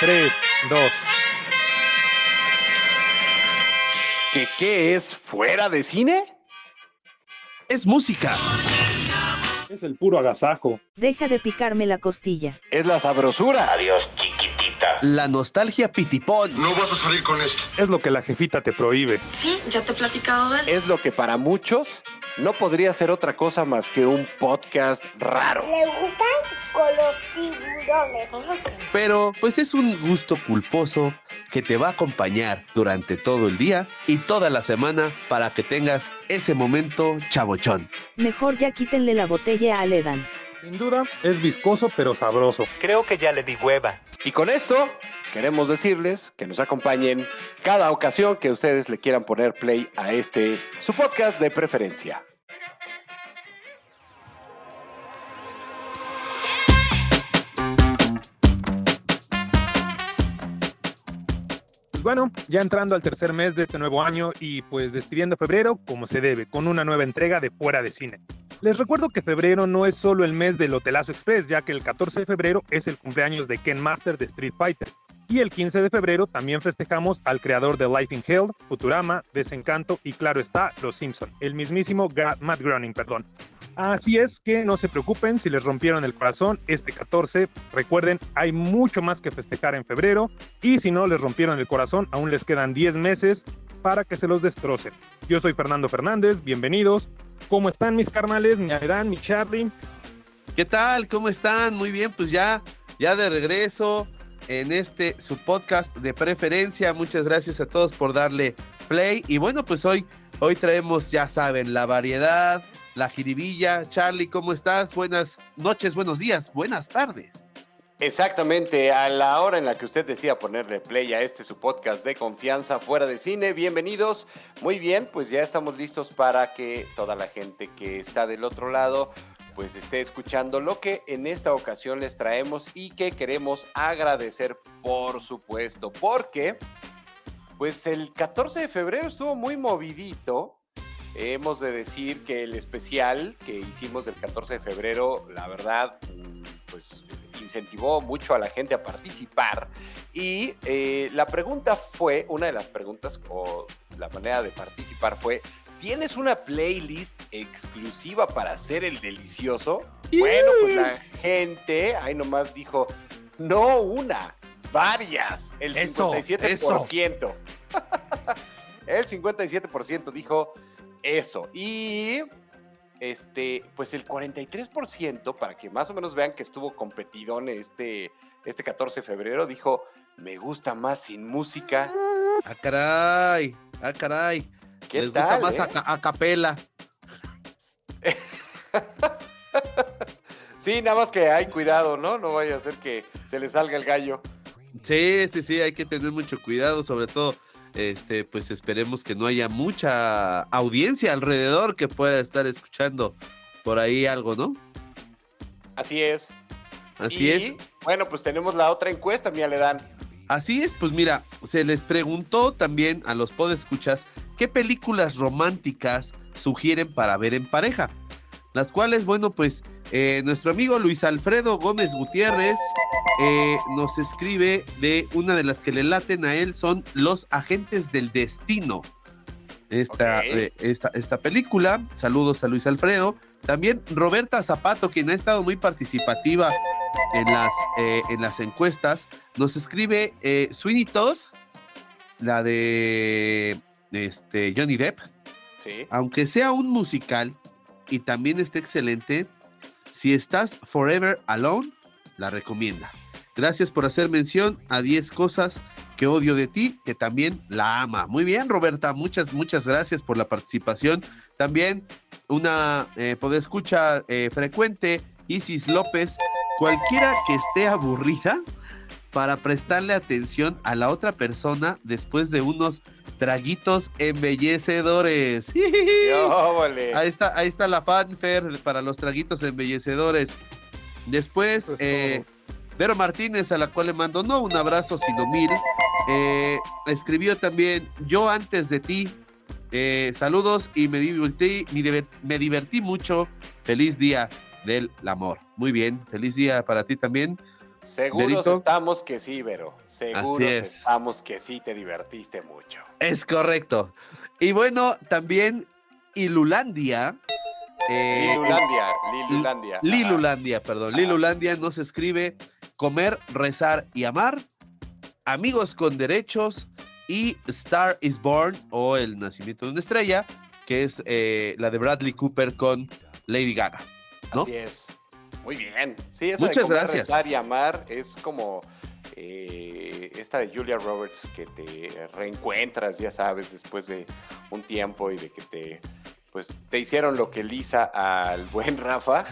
3, 2. ¿Qué, ¿Qué es fuera de cine? Es música. Es el puro agasajo. Deja de picarme la costilla. Es la sabrosura. Adiós, chiquitita. La nostalgia pitipón. No vas a salir con esto. Es lo que la jefita te prohíbe. Sí, ya te he platicado de él. Es lo que para muchos no podría ser otra cosa más que un podcast raro. Le gustan con los tiburones. Pero pues es un gusto culposo que te va a acompañar durante todo el día y toda la semana para que tengas ese momento chabochón. Mejor ya quítenle la botella a Ledan. Sin duda, es viscoso pero sabroso. Creo que ya le di hueva. Y con esto queremos decirles que nos acompañen cada ocasión que ustedes le quieran poner play a este su podcast de preferencia. Bueno, ya entrando al tercer mes de este nuevo año y pues despidiendo febrero como se debe, con una nueva entrega de Fuera de Cine. Les recuerdo que febrero no es solo el mes del Hotelazo Express, ya que el 14 de febrero es el cumpleaños de Ken Master de Street Fighter. Y el 15 de febrero también festejamos al creador de Life in Hell, Futurama, Desencanto y claro está, Los Simpson, el mismísimo Matt Groening, perdón. Así es que no se preocupen si les rompieron el corazón este 14. Recuerden, hay mucho más que festejar en febrero y si no les rompieron el corazón, aún les quedan 10 meses para que se los destrocen. Yo soy Fernando Fernández, bienvenidos. ¿Cómo están mis carnales? Mi Aerán, mi Charlie. ¿Qué tal? ¿Cómo están? Muy bien, pues ya, ya de regreso en este su podcast de preferencia. Muchas gracias a todos por darle play. Y bueno, pues hoy, hoy traemos, ya saben, la variedad, la jiribilla. Charlie, ¿cómo estás? Buenas noches, buenos días, buenas tardes. Exactamente, a la hora en la que usted decida ponerle play a este su podcast de confianza fuera de cine, bienvenidos. Muy bien, pues ya estamos listos para que toda la gente que está del otro lado pues esté escuchando lo que en esta ocasión les traemos y que queremos agradecer por supuesto, porque pues el 14 de febrero estuvo muy movidito. Hemos de decir que el especial que hicimos del 14 de febrero, la verdad, pues incentivó mucho a la gente a participar. Y eh, la pregunta fue, una de las preguntas o la manera de participar fue, ¿tienes una playlist exclusiva para hacer el delicioso? Bueno, pues la gente, ahí nomás dijo, no una, varias, el Eso, 57%. el 57% dijo eso. Y este, pues el 43%, para que más o menos vean que estuvo competidón este, este 14 de febrero, dijo, me gusta más sin música. Ah, caray, ah, caray. ¿Qué Les tal, gusta más eh? a, a capela. Sí, nada más que hay cuidado, ¿no? No vaya a ser que se le salga el gallo. Sí, sí, sí, hay que tener mucho cuidado, sobre todo, este, pues esperemos que no haya mucha audiencia alrededor que pueda estar escuchando por ahí algo, ¿no? Así es. Así Y, es. Bueno, pues tenemos la otra encuesta, mi Aledán. Así es, pues mira, se les preguntó también a los podescuchas qué películas románticas sugieren para ver en pareja. Las cuales, bueno, pues eh, nuestro amigo Luis Alfredo Gómez Gutiérrez eh, nos escribe de una de las que le laten a él son Los Agentes del Destino. Esta, eh, esta, esta película, saludos a Luis Alfredo. También Roberta Zapato, quien ha estado muy participativa en las, en las encuestas, nos escribe eh, Sweeney Todd, la de este, Johnny Depp, Sí. aunque sea un musical y también esté excelente, si estás forever alone, la recomienda. Gracias por hacer mención a 10 cosas que odio de ti, que también la ama. Muy bien, Roberta, muchas, muchas gracias por la participación. También una eh, escuchar frecuente, Isis López, cualquiera que esté aburrida para prestarle atención a la otra persona después de unos traguitos embellecedores. Ahí está, ahí está la fanfare para los traguitos embellecedores. Después, Eso es eh, Vero Martínez, a la cual le mando no un abrazo, sino mil, eh, escribió también Yo antes de ti. eh, saludos y me divertí, me diver- me divertí mucho. Feliz día del amor. Muy bien, feliz día para ti también. Seguros estamos que sí, Vero. Seguros es. estamos que sí te divertiste mucho. Es correcto. Y bueno, también Ilulandia. eh, Lilulandia, Lilulandia. Lilulandia, perdón. Lilulandia nos escribe comer, rezar y amar, amigos con derechos y Star is Born o el nacimiento de una estrella, que es eh, la de Bradley Cooper con Lady Gaga. ¿no? Así es. Muy bien. Sí, esa Muchas de gracias. rezar y amar es como eh, esta de Julia Roberts que te reencuentras, ya sabes, después de un tiempo y de que te pues te hicieron lo que Lisa al buen Rafa,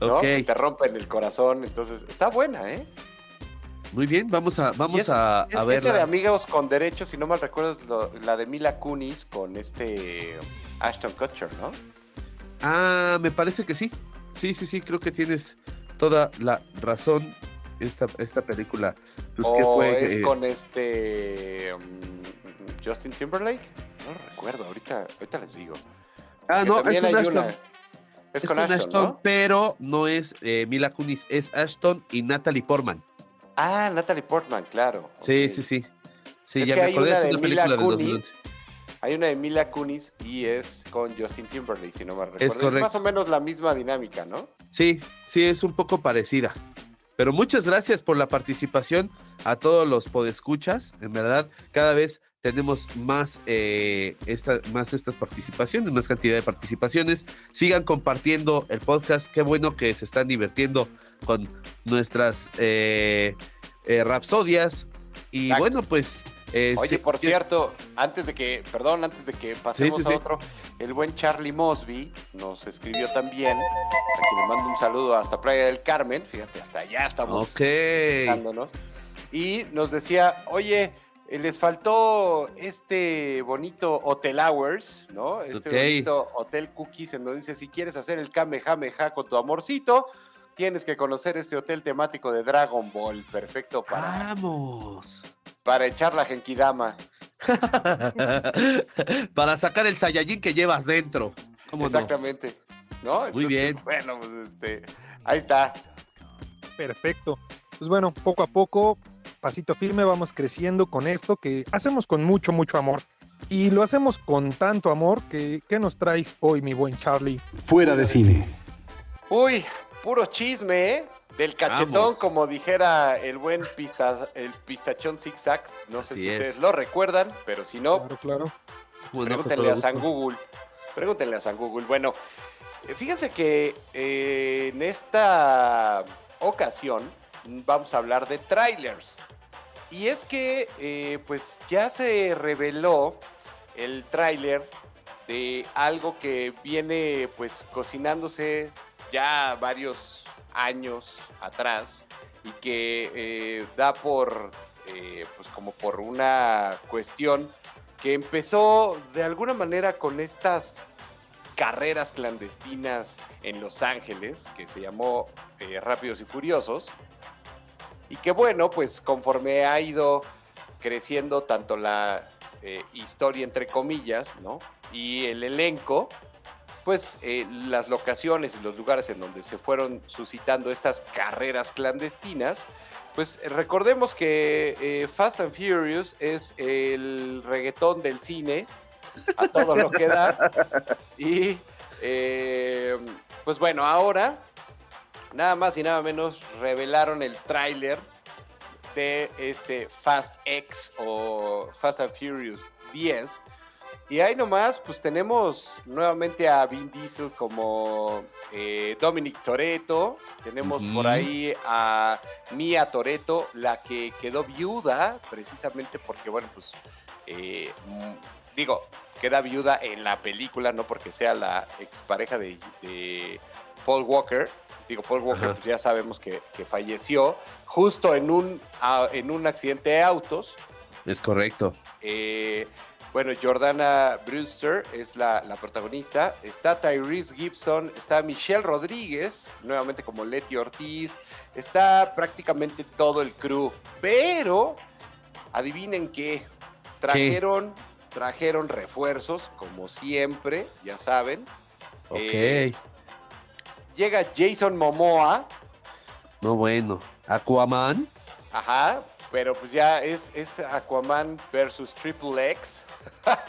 ¿no? Ok, Que te rompen el corazón, entonces está buena, ¿eh? muy bien, vamos a, vamos es- a, es a esa de Amigos con Derechos, si no mal recuerdo, lo- la de Mila Kunis con este Ashton Kutcher, ¿no? Ah, me parece que sí. Sí, sí, sí, creo que tienes toda la razón. Esta, esta película, pues fue... es eh, con este mm, Justin Timberlake. No recuerdo, ahorita, ahorita les digo. ah, Que no, es con Ashton. una- Es, con, Ashton, ¿no? pero no es eh, Mila Kunis, es Ashton y Natalie Portman. Ah, Natalie Portman, claro. Sí, sí, sí. Sí, Es ya que me hay acordé, una es de una Mila película de Kunis, 2011. Hay una de Mila Kunis y es con Justin Timberlake, si no me recuerdo. correcto. más o menos la misma dinámica, ¿no? Sí, sí, es un poco parecida. Pero muchas gracias por la participación a todos los podescuchas. En verdad, cada vez tenemos más, eh, esta, más estas participaciones, más cantidad de participaciones. Sigan compartiendo el podcast. Qué bueno que se están divirtiendo con nuestras eh, eh, rapsodias. Y Exacto. bueno, pues. Eh, Oye, sí- por cierto, antes de que, perdón, antes de que pasemos Sí, a otro, el buen Charlie Mosby nos escribió también, a quien le mando un saludo hasta Playa del Carmen, fíjate, hasta allá estamos Ok. escuchándonos, y nos decía, oye, eh, les faltó este bonito Hotel Hours, ¿no? Este bonito Hotel Cookies, en donde dice, si quieres hacer el Kamehameha con tu amorcito, tienes que conocer este hotel temático de Dragon Ball, perfecto para, Vamos. Para echar la Genkidama. Para sacar el Saiyajin que llevas dentro. Exactamente. ¿No? Muy bien. Bueno, pues este, ahí está. Perfecto. Pues bueno, poco a poco, pasito firme, vamos creciendo con esto que hacemos con mucho, mucho amor. Y lo hacemos con tanto amor que, ¿qué nos traes hoy, mi buen Charlie? Fuera de cine. Uy, puro chisme, ¿eh? Del cachetón, Vamos. como dijera el buen pista, el pistachón zigzag. No sé Así si es. ustedes lo recuerdan, pero si no, Claro, con pregúntenle a San. Google. Pregúntenle a San Google. Bueno, eh, fíjense que eh, en esta ocasión vamos a hablar de trailers. Y es que eh, pues ya se reveló el tráiler de algo que viene pues cocinándose ya varios años atrás y que eh, da por eh, pues como por una cuestión que empezó de alguna manera con estas carreras clandestinas en Los Ángeles, que se llamó eh, Rápidos y Furiosos, y que bueno, pues conforme ha ido creciendo tanto la historia entre comillas, ¿no? Y el elenco, pues eh, las locaciones y los lugares en donde se fueron suscitando estas carreras clandestinas, pues recordemos que eh, Fast and Furious es el reggaetón del cine, a todo lo que da. Y eh, pues bueno, ahora nada más y nada menos revelaron el tráiler de este Fast X o Fast and Furious 10. Y ahí nomás, pues tenemos nuevamente a Vin Diesel como eh, Dominic Toretto. Tenemos por ahí a Mia Toretto, la que quedó viuda, precisamente porque, bueno, pues, eh, mm, digo, queda viuda en la película, no porque sea la expareja de, de Paul Walker. Digo, Paul Walker, pues ya sabemos que, que falleció justo en un, a- en un accidente de autos. Es correcto. Eh, bueno, Jordana Brewster es la, la protagonista. Está Tyrese Gibson, está Michelle Rodríguez, nuevamente como Letty Ortiz. Está prácticamente todo el crew. Pero, adivinen qué, trajeron, trajeron refuerzos, como siempre, ya saben. Ok. Eh, Llega Jason Momoa No, bueno. Aquaman. Ajá, pero pues ya es, es Aquaman versus Triple X,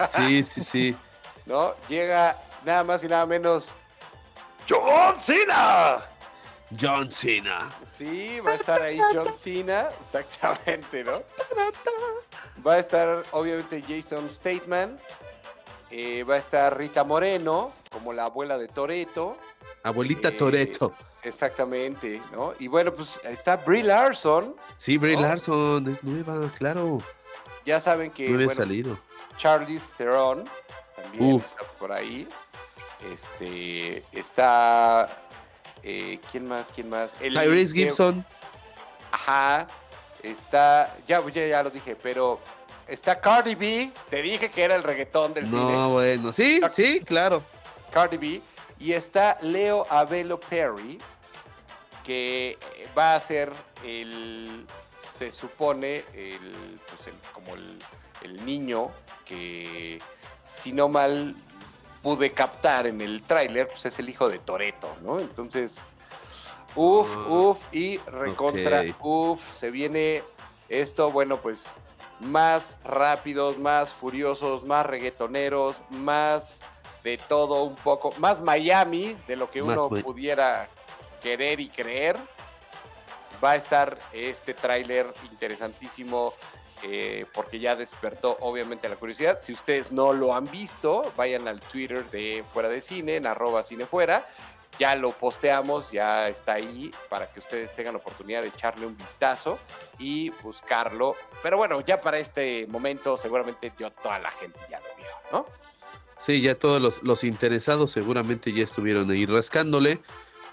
Sí, sí, sí. ¿no? Llega nada más y nada menos John Cena. John Cena. Sí, va a estar ahí John Cena, exactamente, ¿no? Va a estar obviamente Jason Statham, eh, va a estar Rita Moreno, como la abuela de Toreto, Abuelita Eh, Toreto. exactamente, ¿no? Y bueno, pues está Brie Larson, Sí, Brie ¿no? Larson es nueva, claro. ya saben que no había bueno, salido. Charlize Theron también Uf. está por ahí. Este está eh, ¿quién más? ¿Quién más? El- Tyrese Gibson. Ajá. Está, ya, ya, ya lo dije, pero está Cardi B. Te dije que era el reggaetón del No, cine. bueno. Sí, Está- sí, claro. Cardi B. Y está Leo Abelo Perry, que va a ser el, se supone, el, pues el- como el, el niño que, si no mal pude captar en el tráiler, pues es el hijo de Toreto, ¿no? Entonces, uff, Ah, uff, y recontra, uff, se viene esto, bueno, pues más rápidos, más furiosos, más reggaetoneros, más de todo un poco, más Miami de lo que uno pudiera querer y creer. Va a estar este tráiler interesantísimo porque ya despertó obviamente la curiosidad. Si ustedes no lo han visto, vayan al Twitter de Fuera de Cine, en arroba cinefuera. Ya lo posteamos, ya está ahí para que ustedes tengan oportunidad de echarle un vistazo y buscarlo. Pero bueno, ya para este momento seguramente yo toda la gente ya lo vio, ¿no? Sí, ya todos los, los interesados seguramente ya estuvieron ahí rascándole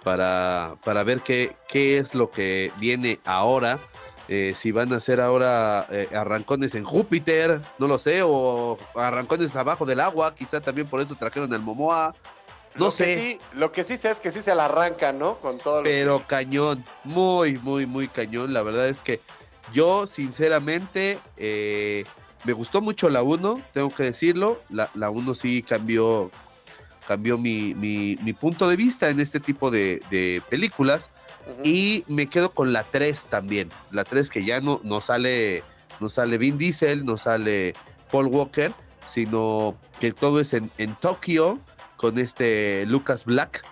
para, para ver qué, qué es lo que viene ahora. Eh, si van a hacer ahora eh, arrancones en Júpiter, no lo sé, o arrancones abajo del agua, quizá también por eso trajeron al Momoa. No Lo que sé. sí- lo que sí sé es que sí se la arrancan, ¿no? Con todo lo Pero cañón, muy, muy, muy cañón. La verdad es que yo, sinceramente, eh, me gustó mucho la 1, tengo que decirlo. La, la 1 sí cambió, cambió mi, mi- mi punto de vista en este tipo de, de películas. Y me quedo con la 3 también. La 3 que ya no, no sale, no sale Vin Diesel, no sale Paul Walker, sino que todo es en, en Tokio con este Lucas Black.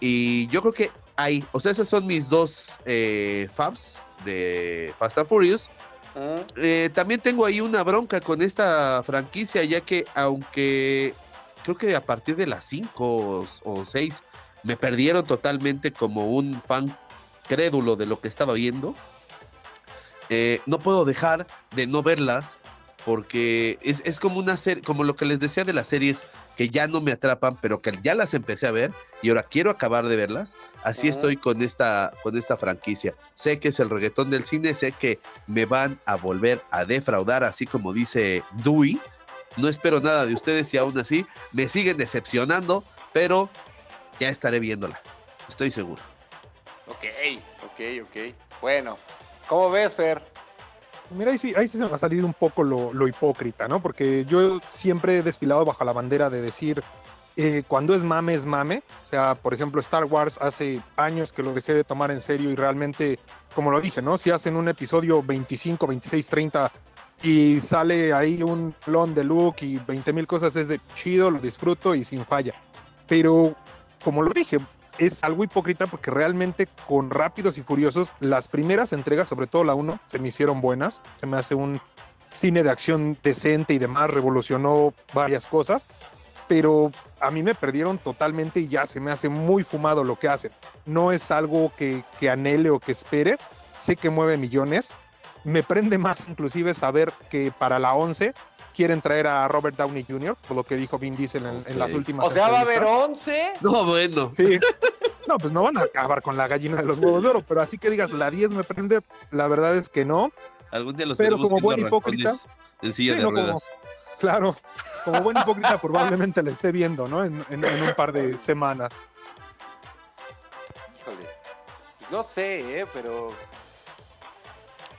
Y yo creo que ahí, o sea, esas son mis dos eh, fabs de Fast and Furious. Ujú. Eh, también tengo ahí una bronca con esta franquicia, ya que aunque creo que a partir de las 5 o 6 me perdieron totalmente como un fan crédulo de lo que estaba viendo, eh, no puedo dejar de no verlas porque es, es como una serie, como lo que les decía de las series que ya no me atrapan, pero que ya las empecé a ver y ahora quiero acabar de verlas. Así estoy con esta, con esta franquicia. Sé que es el reggaetón del cine, sé que me van a volver a defraudar, así como dice Dewey. No espero nada de ustedes y aún así me siguen decepcionando, pero ya estaré viéndola. Estoy seguro. Ok, ok, ok. Bueno, ¿cómo ves, Fer? Mira, ahí sí, ahí sí se me va a salir un poco lo, lo hipócrita, ¿no? Porque yo siempre he desfilado bajo la bandera de decir, eh, cuando es mame, es mame. O sea, por ejemplo, Star Wars hace años que lo dejé de tomar en serio y realmente, como lo dije, ¿no? Si hacen un episodio 25, 26, 30 y sale ahí un clon de Luke y 20 mil cosas, es de chido, lo disfruto y sin falla. Pero, como lo dije, es algo hipócrita porque realmente con Rápidos y Furiosos, las primeras entregas, sobre todo la 1, se me hicieron buenas. Se me hace un cine de acción decente y demás, revolucionó varias cosas, pero a mí me perdieron totalmente y ya se me hace muy fumado lo que hacen. No es algo que, que anhele o que espere, sé que mueve millones. Me prende más inclusive saber que para la 11 quieren traer a Robert Downey Jr., por lo que dijo Vin Diesel en, en las últimas O sea, va a haber entrevistas. 11. No, bueno. Sí. No, pues no van a acabar con la gallina de los huevos de oro, pero así que digas, la 10 me prende, la verdad es que no. Algún día los Pero como buen hipócrita- en silla Sí, de no, como-. Claro, como buen hipócrita probablemente la esté viendo, ¿no? En, en- en un par de semanas. Híjole. No sé, ¿eh? pero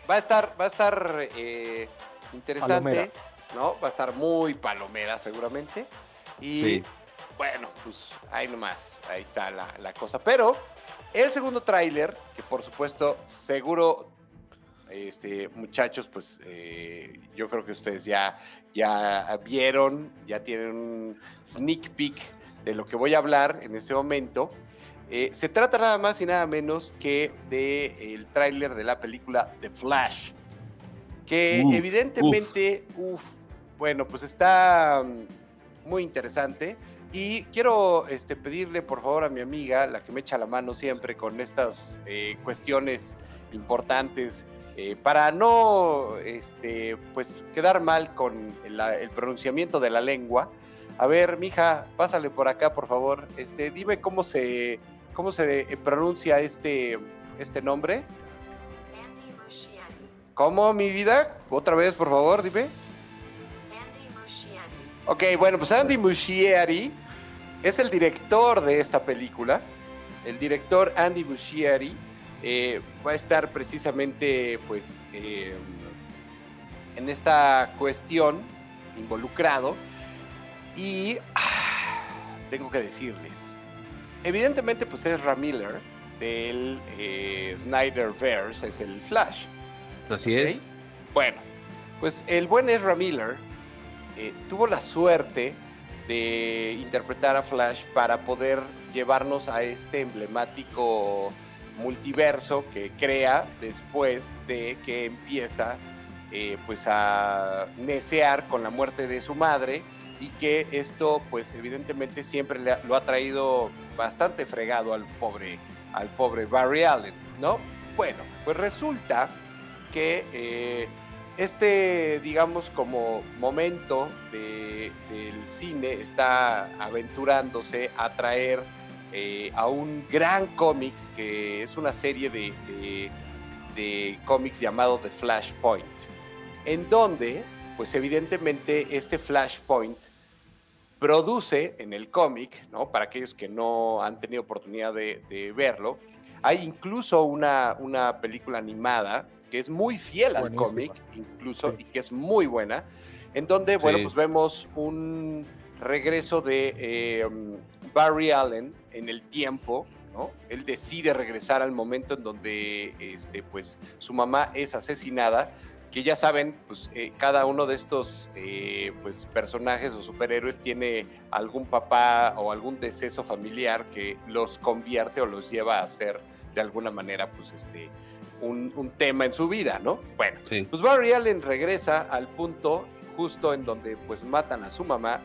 va a estar, va a estar eh, interesante, Palomera. ¿No? Va a estar muy palomera seguramente. Y Sí. bueno, pues ahí nomás, ahí está la, la cosa. Pero El segundo tráiler, que por supuesto, seguro, este, muchachos, pues eh, yo creo que ustedes ya, ya vieron, ya tienen un sneak peek de lo que voy a hablar en este momento. Eh, se trata nada más y nada menos que del el tráiler de la película The Flash, que Uf, evidentemente, uf, bueno, pues está mm, muy interesante. Y quiero este, pedirle por favor a mi amiga, la que me echa la mano siempre con estas eh, cuestiones importantes, eh, para no este, pues, quedar mal con la- el pronunciamiento de la lengua. A ver, mija, pásale por acá, por favor. Este, dime cómo se, cómo se eh, pronuncia este, este nombre. Andy. ¿Cómo, mi vida? Otra vez, por favor, dime. Ok, bueno, pues Andy Muschietti es el director de esta película. El director Andy Muschietti eh, va a estar precisamente, pues, eh, en esta cuestión involucrado. Y ah, tengo que decirles, evidentemente, pues es Miller del eh, Snyderverse, es el Flash. Así es. Bueno, pues el buen Ezra Miller eh, tuvo la suerte de interpretar a Flash para poder llevarnos a este emblemático multiverso que crea después de que empieza eh, pues a necear con la muerte de su madre y que esto pues evidentemente siempre lo ha traído bastante fregado al pobre al pobre Barry Allen, ¿no? Bueno, pues resulta que eh, este, digamos, como momento de- del cine está aventurándose a traer eh, a un gran cómic que es una serie de, cómics llamado The Flashpoint, en donde, pues evidentemente, este Flashpoint produce en el cómic, ¿no? Para aquellos que no han tenido oportunidad de, verlo, hay incluso una película animada que es muy fiel al cómic, incluso, Sí. y que es muy buena, en donde, bueno, pues vemos un regreso de eh, Barry Allen en el tiempo, ¿no? Él decide regresar al momento en donde, este, pues, su mamá es asesinada, que ya saben, pues, eh, cada uno de estos, eh, pues, personajes o superhéroes tiene algún papá o algún deceso familiar que los convierte o los lleva a ser, de alguna manera, pues, este, un, un tema en su vida, ¿no? Bueno, Sí. pues Barry Allen regresa al punto justo en donde pues matan a su mamá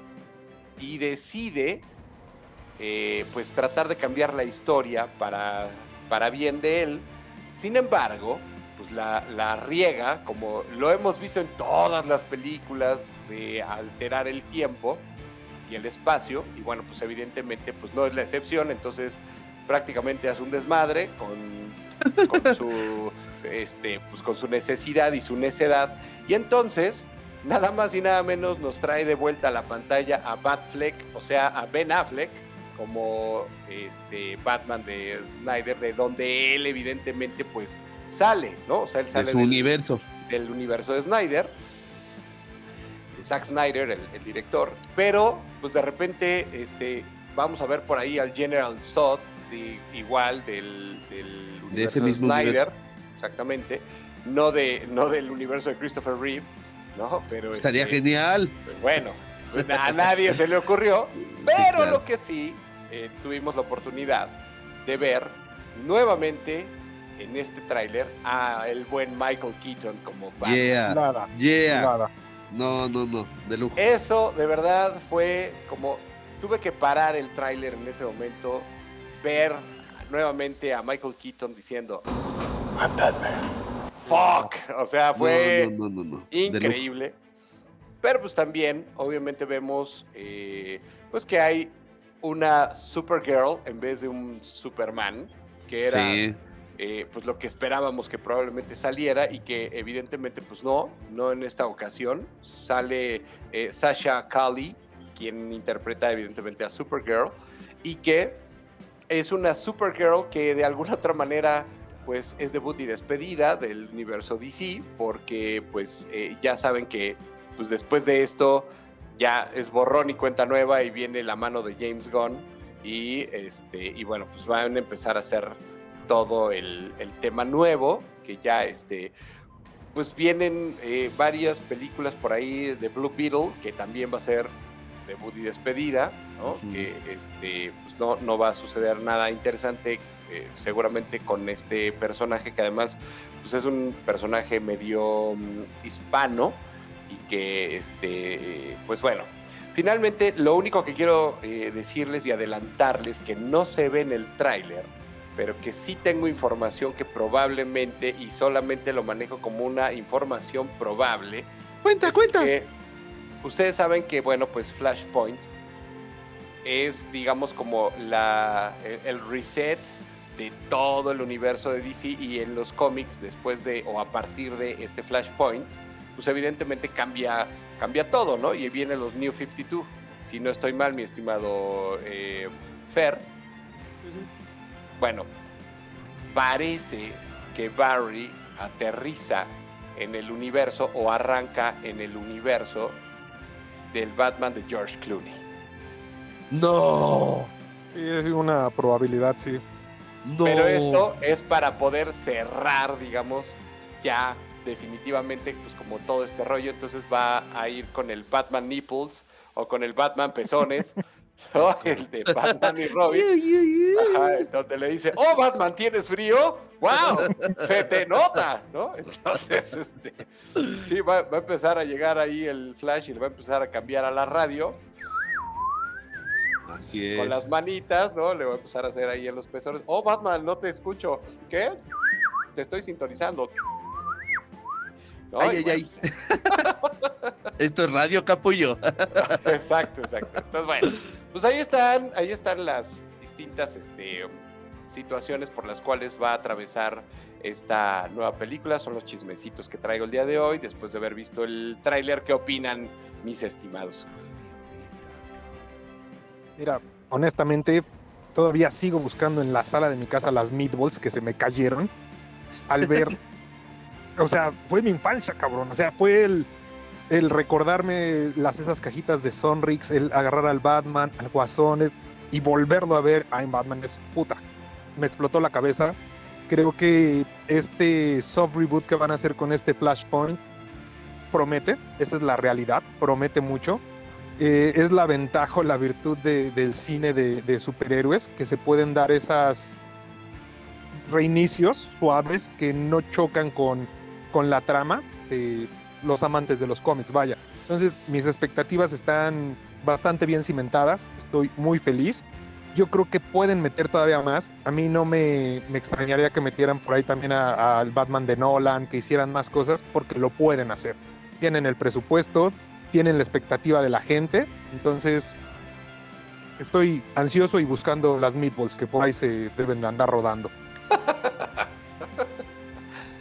y decide eh, pues tratar de cambiar la historia para, para bien de él. Sin embargo, pues la, la riega, como lo hemos visto en todas las películas de alterar el tiempo y el espacio, y bueno, pues evidentemente pues no es la excepción, entonces prácticamente hace un desmadre con, con su este pues con su necesidad y su necedad y entonces nada más y nada menos nos trae de vuelta a la pantalla a Batfleck, o sea, a Ben Affleck como este Batman de Snyder de donde él evidentemente pues sale, ¿no? O sea, él De sale su del- universo. del universo de Snyder, de Zack Snyder, el, el director, pero pues de repente este, vamos a ver por ahí al General Zod, de, igual del, del universo De ese mismo Snyder, universo. exactamente, no, de, no del universo de Christopher Reeve, ¿no? Pero Estaría este, genial. bueno, pues, a nadie se le ocurrió, pero claro. lo que sí eh, tuvimos la oportunidad de ver nuevamente en este tráiler a el buen Michael Keaton como Batman. Yeah. Nada, Yeah. nada. No, no, no. De lujo. Eso de verdad fue como tuve que parar el tráiler en ese momento, ver nuevamente a Michael Keaton diciendo Fuck, o sea, fue No, no, no, no, no. De lujo. increíble. Pero pues también, obviamente vemos eh, pues que hay una Supergirl en vez de un Superman, que era Sí. eh, pues lo que esperábamos que probablemente saliera y que evidentemente pues no, no en esta ocasión. Sale eh, Sasha Kali, quien interpreta evidentemente a Supergirl, y que es una Supergirl que de alguna otra manera pues es debut y despedida del universo DC, porque pues eh, ya saben que pues después de esto ya es borrón y cuenta nueva y viene la mano de James Gunn y este y bueno pues van a empezar a hacer todo el, el tema nuevo, que ya este, pues vienen eh, varias películas por ahí de Blue Beetle, que también va a ser debut y despedida, ¿no? Que este, pues no, no va a suceder nada interesante eh, seguramente con este personaje que además pues es un personaje medio mm, hispano y que este pues bueno finalmente lo único que quiero eh, decirles y adelantarles que no se ve en el tráiler pero que sí tengo información que probablemente y solamente lo manejo como una información probable Cuenta, cuenta. que ustedes saben que, bueno, pues Flashpoint es, digamos, como la, el, el reset de todo el universo de DC y en los cómics, después de o a partir de este Flashpoint, pues evidentemente cambia, cambia todo, ¿no? Y vienen los New 52. Si no estoy mal, mi estimado eh, Fer, bueno, parece que Barry aterriza en el universo o arranca en el universo del Batman de George Clooney. No, Sí, es una probabilidad, sí. no. Pero esto es para poder cerrar, digamos, ya definitivamente, pues como todo este rollo, entonces va a ir con el Batman Nipples o con el Batman Pezones, El de Batman y Robin. Ajá, donde le dice, oh Batman, ¿tienes frío? ¡Wow! Se te nota, ¿no? Entonces, este, sí, va, va a empezar a llegar ahí el flash y le va a empezar a cambiar a la radio Así es. con las manitas, ¿no? Le va a empezar a hacer ahí en los pezones. Oh Batman, no te escucho. ¿Qué? Te estoy sintonizando. ¿No? Ay, ay, ay. Esto es Radio Capullo. pues, exacto, exacto. Entonces, bueno, pues ahí están, ahí están las distintas este, situaciones por las cuales va a atravesar esta nueva película. Son los chismecitos que traigo el día de hoy, después de haber visto el tráiler. ¿Qué opinan, mis estimados? Mira, honestamente, todavía sigo buscando en la sala de mi casa las meatballs que se me cayeron al ver. o sea, fue mi infancia, cabrón. O sea, fue el, el recordarme las esas cajitas de Sonrix, el agarrar al Batman, al Guasón y volverlo a ver. Ay, Batman es puta. Me explotó la cabeza. Creo que este soft reboot que van a hacer con este Flashpoint promete, esa es la realidad, promete mucho. Eh, es la ventaja la virtud de- del cine de, superhéroes, que se pueden dar esas reinicios suaves que no chocan con, con la trama los amantes de los cómics, vaya. Entonces, mis expectativas están bastante bien cimentadas, estoy muy feliz. Yo creo que pueden meter todavía más. A mí no me, extrañaría que metieran por ahí también al Batman de Nolan, que hicieran más cosas, porque lo pueden hacer. Tienen el presupuesto, tienen la expectativa de la gente, entonces estoy ansioso y buscando las meatballs que por ahí se deben de andar rodando.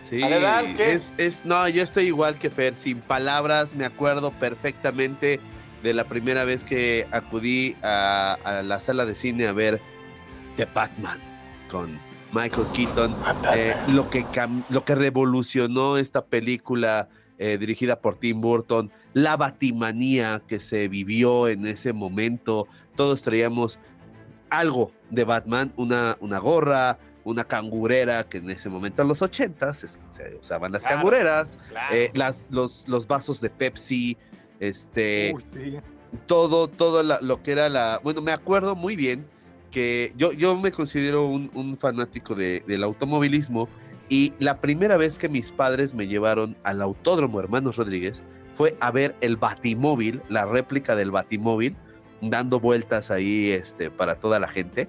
Sí, Adelante. es, es, no, yo estoy igual que Fer, sin palabras, me acuerdo perfectamente de la primera vez que acudí a, a la sala de cine a ver The Batman con Michael Keaton, eh, lo, que cam- lo que revolucionó esta película eh, dirigida por Tim Burton, la batimanía que se vivió en ese momento, todos traíamos algo de Batman, una, una gorra, una cangurera, que en ese momento en los ochentas es que se usaban las Claro. cangureras, Claro. eh, las, los, los vasos de Pepsi, este, sí. todo, todo la- lo que era la. Bueno, me acuerdo muy bien que yo, yo me considero un, un fanático de- del automovilismo y la primera vez que mis padres me llevaron al Autódromo Hermanos Rodríguez fue a ver el Batimóvil, la réplica del Batimóvil, dando vueltas ahí este, para toda la gente.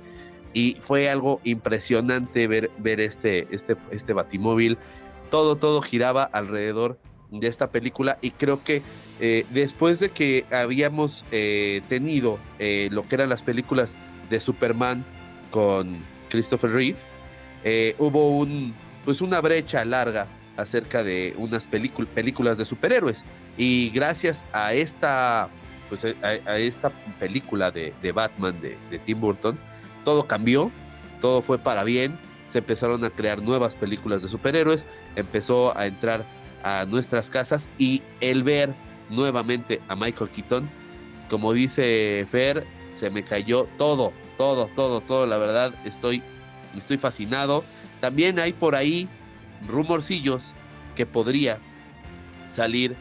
Y fue algo impresionante ver, ver este, este, este Batimóvil. Todo, todo giraba alrededor de esta película y creo que eh, después de que habíamos eh, tenido eh, lo que eran las películas de Superman con Christopher Reeve, hubo un, pues una brecha larga acerca de unas películ- películas de superhéroes. Y gracias a esta, pues a esta película de, de Batman de, de Tim Burton, todo cambió, todo fue para bien, se empezaron a crear nuevas películas de superhéroes, empezó a entrar a nuestras casas y el ver nuevamente a Michael Keaton, como dice Fer, se me cayó todo, todo, todo, todo, la verdad, estoy, estoy fascinado. También hay por ahí rumorcillos que podría salir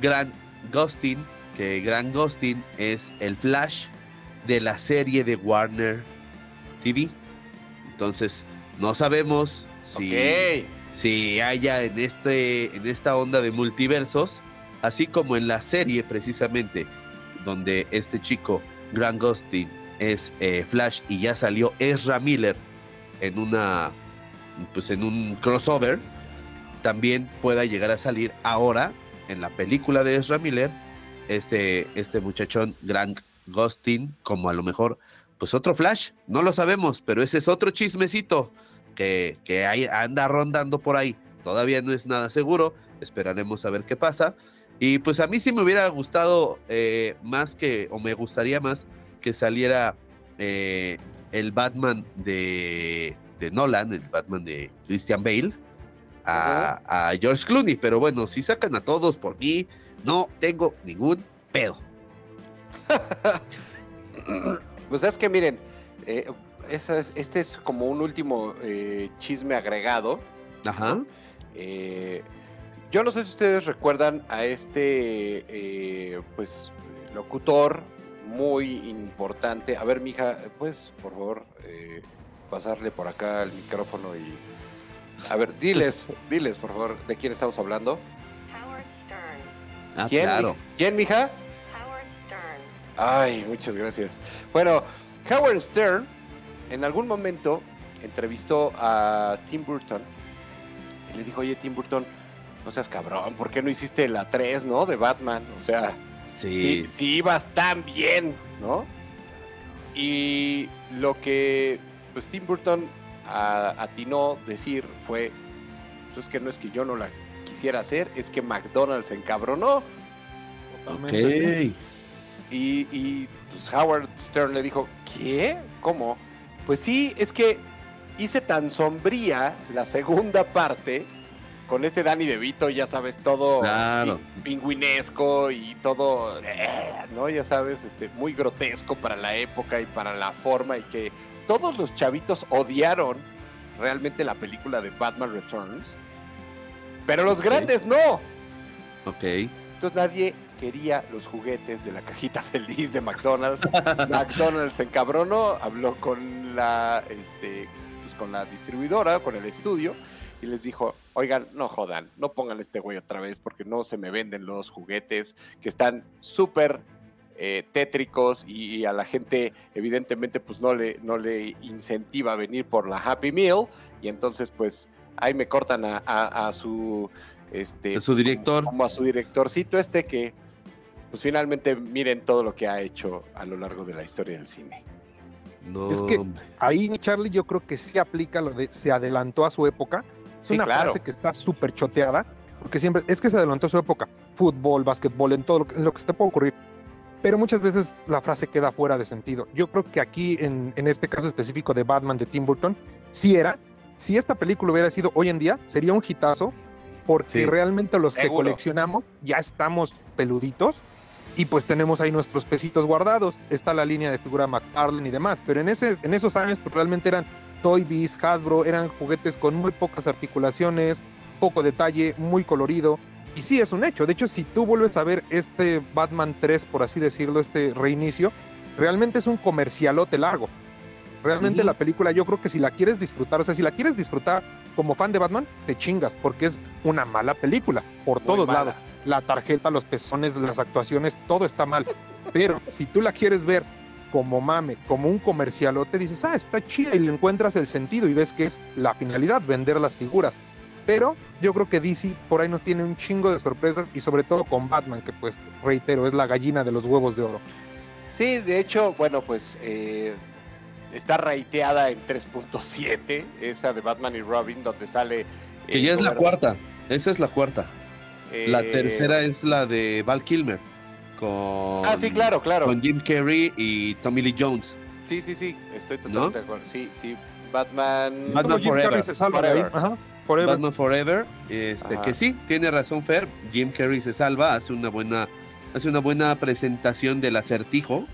Grant Gustin, que Grant Gustin es el Flash de la serie de Warner TV. Entonces, no sabemos si, si haya en, este, en esta onda de multiversos, así como en la serie precisamente, donde este chico, Grant Gustin, es eh, Flash y ya salió Ezra Miller en una pues en un crossover también pueda llegar a salir ahora en la película de Ezra Miller este este muchachón Grant Gustin como a lo mejor pues otro Flash no lo sabemos pero ese es otro chismecito que, que ahí anda rondando por ahí todavía no es nada seguro esperaremos a ver qué pasa y pues a mí sí me hubiera gustado eh, más que o me gustaría más que saliera eh, el Batman de, de Nolan, el Batman de Christian Bale, a, a George Clooney. Pero bueno, si sacan a todos por mí, no tengo ningún pedo. Pues es que miren, eh, esa es- este es como un último eh, chisme agregado. Ajá. Eh, yo no sé si ustedes recuerdan a este, eh, pues, locutor muy importante. A ver, mija, pues, por favor, eh, pasarle por acá el micrófono y... A ver, diles, diles, por favor, ¿de quién estamos hablando? Howard Stern. Ah, ¿Quién, claro. ¿Quién, mija? Howard Stern. Ay, muchas gracias. Bueno, Howard Stern en algún momento entrevistó a Tim Burton y le dijo, oye Tim Burton, no seas cabrón, ¿por qué no hiciste la 3, no? De Batman, o sea, Sí. si, si ibas tan bien, ¿no? Y lo que pues Tim Burton a- atinó decir fue, pues es que no es que yo no la quisiera hacer, es que McDonald's se encabronó. Ok. Y, y, pues Howard Stern le dijo, ¿qué? ¿Cómo? Pues sí, es que hice tan sombría la segunda parte con este Danny DeVito, ya sabes, todo Claro. pi- pingüinesco y todo, eh, ¿no? Ya sabes, este, muy grotesco para la época y para la forma y que todos los chavitos odiaron realmente la película de Batman Returns, pero los grandes no. Ok. Entonces nadie quería los juguetes de la cajita feliz de McDonald's. McDonald's se encabronó, habló con la, este, pues con la distribuidora, con el estudio, y les dijo, oigan, no jodan, no pongan este güey otra vez porque no se me venden los juguetes que están súper eh, tétricos y, y a la gente evidentemente pues no le, no le incentiva a venir por la Happy Meal y entonces pues ahí me cortan a, a- a su... Este, su director. Como, como a su directorcito este que pues finalmente miren todo lo que ha hecho a lo largo de la historia del cine. No, Es que-. Ahí Charlie yo creo que sí aplica lo de se adelantó a su época. Es Sí, una claro. frase que está súper choteada, porque siempre es que se adelantó a su época. Fútbol, básquetbol, en todo lo que, en lo que se te puede ocurrir. Pero muchas veces la frase queda fuera de sentido. Yo creo que aquí, en, en este caso específico de Batman de Tim Burton, sí era. Si esta película hubiera sido hoy en día, sería un hitazo, porque Sí. realmente los que Seguro. coleccionamos ya estamos peluditos y pues tenemos ahí nuestros pesitos guardados. Está la línea de figura McFarlane y demás, pero en, ese, en esos años pues realmente eran Toy Biz, Hasbro, eran juguetes con muy pocas articulaciones, poco detalle, muy colorido. Y sí, es un hecho. De hecho, si tú vuelves a ver este Batman 3, por así decirlo, este reinicio, realmente es un comercialote largo. Realmente la película, yo creo que si la quieres disfrutar, o sea, si la quieres disfrutar como fan de Batman, te chingas, porque es una mala película, por Muy todos mala. lados. La tarjeta, los pezones, las actuaciones, todo está mal. Pero si tú la quieres ver como mame, como un comercialote, dices, ah, está chida y le encuentras el sentido y ves que es la finalidad, vender las figuras. Pero yo creo que DC por ahí nos tiene un chingo de sorpresas y sobre todo con Batman, que pues, reitero, es la gallina de los huevos de oro. Sí, de hecho, bueno, pues eh, está raiteada en 3.7, esa de Batman y Robin, donde sale... Que eh, ya es la cuarta. Esa es la cuarta. La eh, tercera es la de Val Kilmer. Con, Ah, sí, claro, claro. Con Jim Carrey y Tommy Lee Jones. Sí, sí, sí, estoy ¿No? totalmente de acuerdo. Sí, sí, Batman... Batman Forever. Se salva de ahí. Forever. Ajá, Forever. Batman Forever. Este, Ajá. que sí, tiene razón Fer. Jim Carrey se salva, hace una buena, hace una buena presentación del acertijo.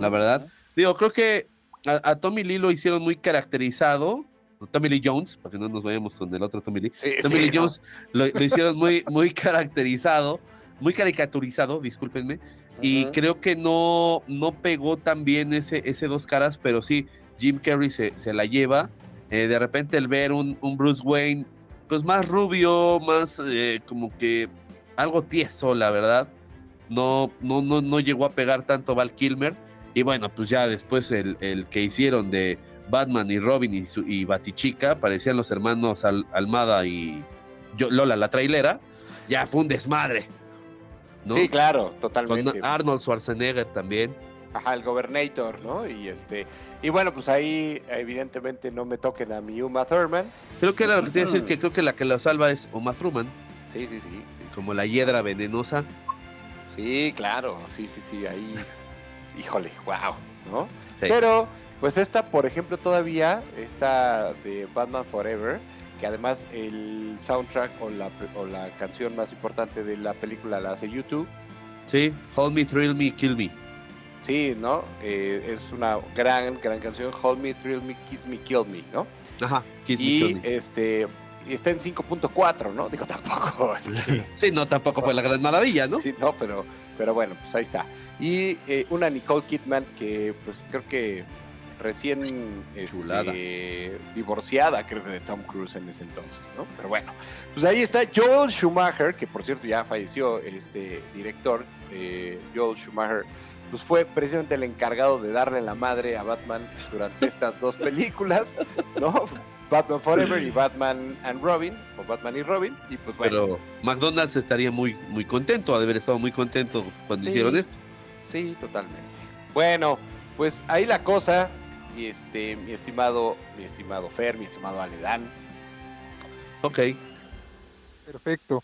La verdad. Digo, creo que a, a Tommy Lee lo hicieron muy caracterizado Tommy Lee Jones, para que no nos vayamos con el otro Tommy Lee. Sí, Tommy sí, Lee ¿no? Jones lo, lo hicieron muy, muy caracterizado, muy caricaturizado, discúlpenme. Y creo que no, no pegó tan bien ese, ese dos caras, pero sí, Jim Carrey se, se la lleva. Eh, de repente el ver un, un Bruce Wayne, pues más rubio, más eh, como que algo tieso, la verdad. No, no, no, no llegó a pegar tanto Val Kilmer. Y bueno, pues ya después el, el que hicieron de Batman y Robin y, su, y Batichica, parecían los hermanos Al- Almada y yo- Lola la trailera. Ya fue un desmadre. ¿no? Sí, claro, Con totalmente. Arnold Schwarzenegger también. Ajá, el Gobernator, ¿no? Y este, y bueno, pues ahí evidentemente no me toquen a mi Uma Thurman. Creo que era lo que te iba a decir, que creo que la que lo salva es Uma Thurman, Sí, sí, sí. como la hiedra venenosa. Sí, claro, sí, sí, sí, ahí. Híjole, wow, ¿no? Sí. Pero, pues esta, por ejemplo, todavía, esta de Batman Forever, que además el soundtrack o la, o la canción más importante de la película la hace YouTube. Sí, Hold Me, Thrill Me, Kill Me. Sí, ¿no? Eh, es una gran, gran canción. Hold Me, Thrill Me, Kiss Me, Kill Me, ¿no? Ajá, Kiss Me, y Kill Me. este está en 5.4, ¿no? Digo, tampoco. que- Sí, no, tampoco fue la gran maravilla, ¿no? Sí, no, pero, pero bueno, pues ahí está. Y eh, una Nicole Kidman que pues creo que recién este, divorciada, creo que de Tom Cruise en ese entonces, ¿no? Pero bueno, pues ahí está Joel Schumacher, que por cierto ya falleció este director, eh, Joel Schumacher, pues fue precisamente el encargado de darle la madre a Batman durante estas dos películas, ¿no? Batman Forever y Batman and Robin, o Batman y Robin, y pues bueno. Pero McDonald's estaría muy, muy contento, ha de haber estado muy contento cuando Sí. hicieron esto. Sí, totalmente. Bueno, pues ahí la cosa, y este, mi estimado, mi estimado Fer, mi estimado Aledán. Ok. Perfecto.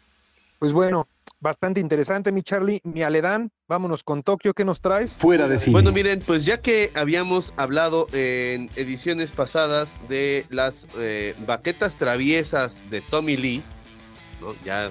Pues bueno, bastante interesante, mi Charlie. Mi Aledán, vámonos con Tokio. ¿Qué nos traes? Fuera de cine. Bueno, miren, pues ya que habíamos hablado en ediciones pasadas de las eh, baquetas traviesas de Tommy Lee, ¿no? ya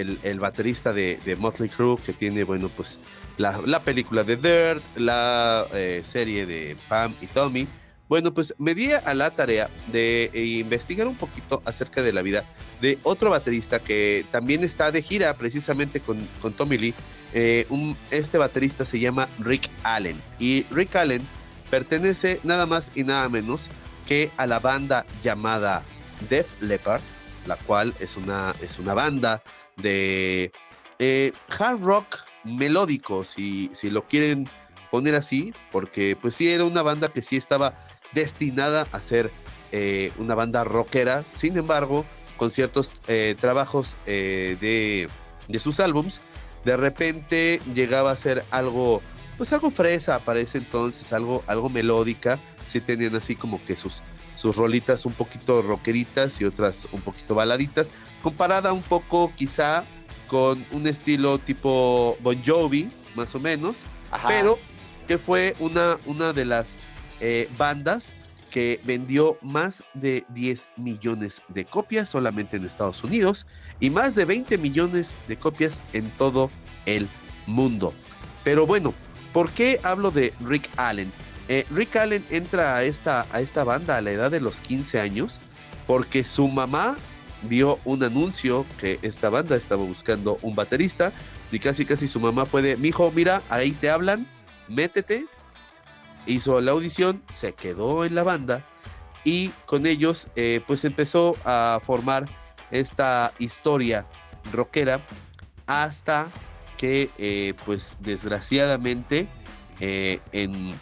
el, baterista de, Motley Crue, que tiene, bueno, pues la, la película de Dirt, la eh, serie de Pam y Tommy. Bueno, pues me di a la tarea de eh, investigar un poquito acerca de la vida de otro baterista que también está de gira precisamente con, Tommy Lee. Eh, este baterista se llama Rick Allen y Rick Allen pertenece nada más y nada menos que a la banda llamada Def Leppard, la cual es una, es una banda de eh, hard rock melódico, si, si lo quieren poner así, porque pues sí era una banda que sí estaba destinada a ser eh, una banda rockera, sin embargo, con ciertos eh, trabajos de, de sus álbums, de repente llegaba a ser algo, pues algo fresa para ese entonces, algo, algo melódica, sí tenían así como que sus, sus rolitas un poquito rockeritas y otras un poquito baladitas, comparada un poco quizá con un estilo tipo Bon Jovi, más o menos, Ajá. pero que fue una, una de las eh, bandas que vendió más de 10 millones de copias solamente en Estados Unidos y más de 20 millones de copias en todo el mundo. Pero bueno, ¿por qué hablo de Rick Allen? Eh, Rick Allen entra a esta, a esta banda a la edad de los 15 años porque su mamá vio un anuncio que esta banda estaba buscando un baterista y casi casi su mamá fue de, mijo, mira, ahí te hablan, métete. Hizo la audición, se quedó en la banda y con ellos eh, pues empezó a formar esta historia rockera hasta que eh, pues desgraciadamente en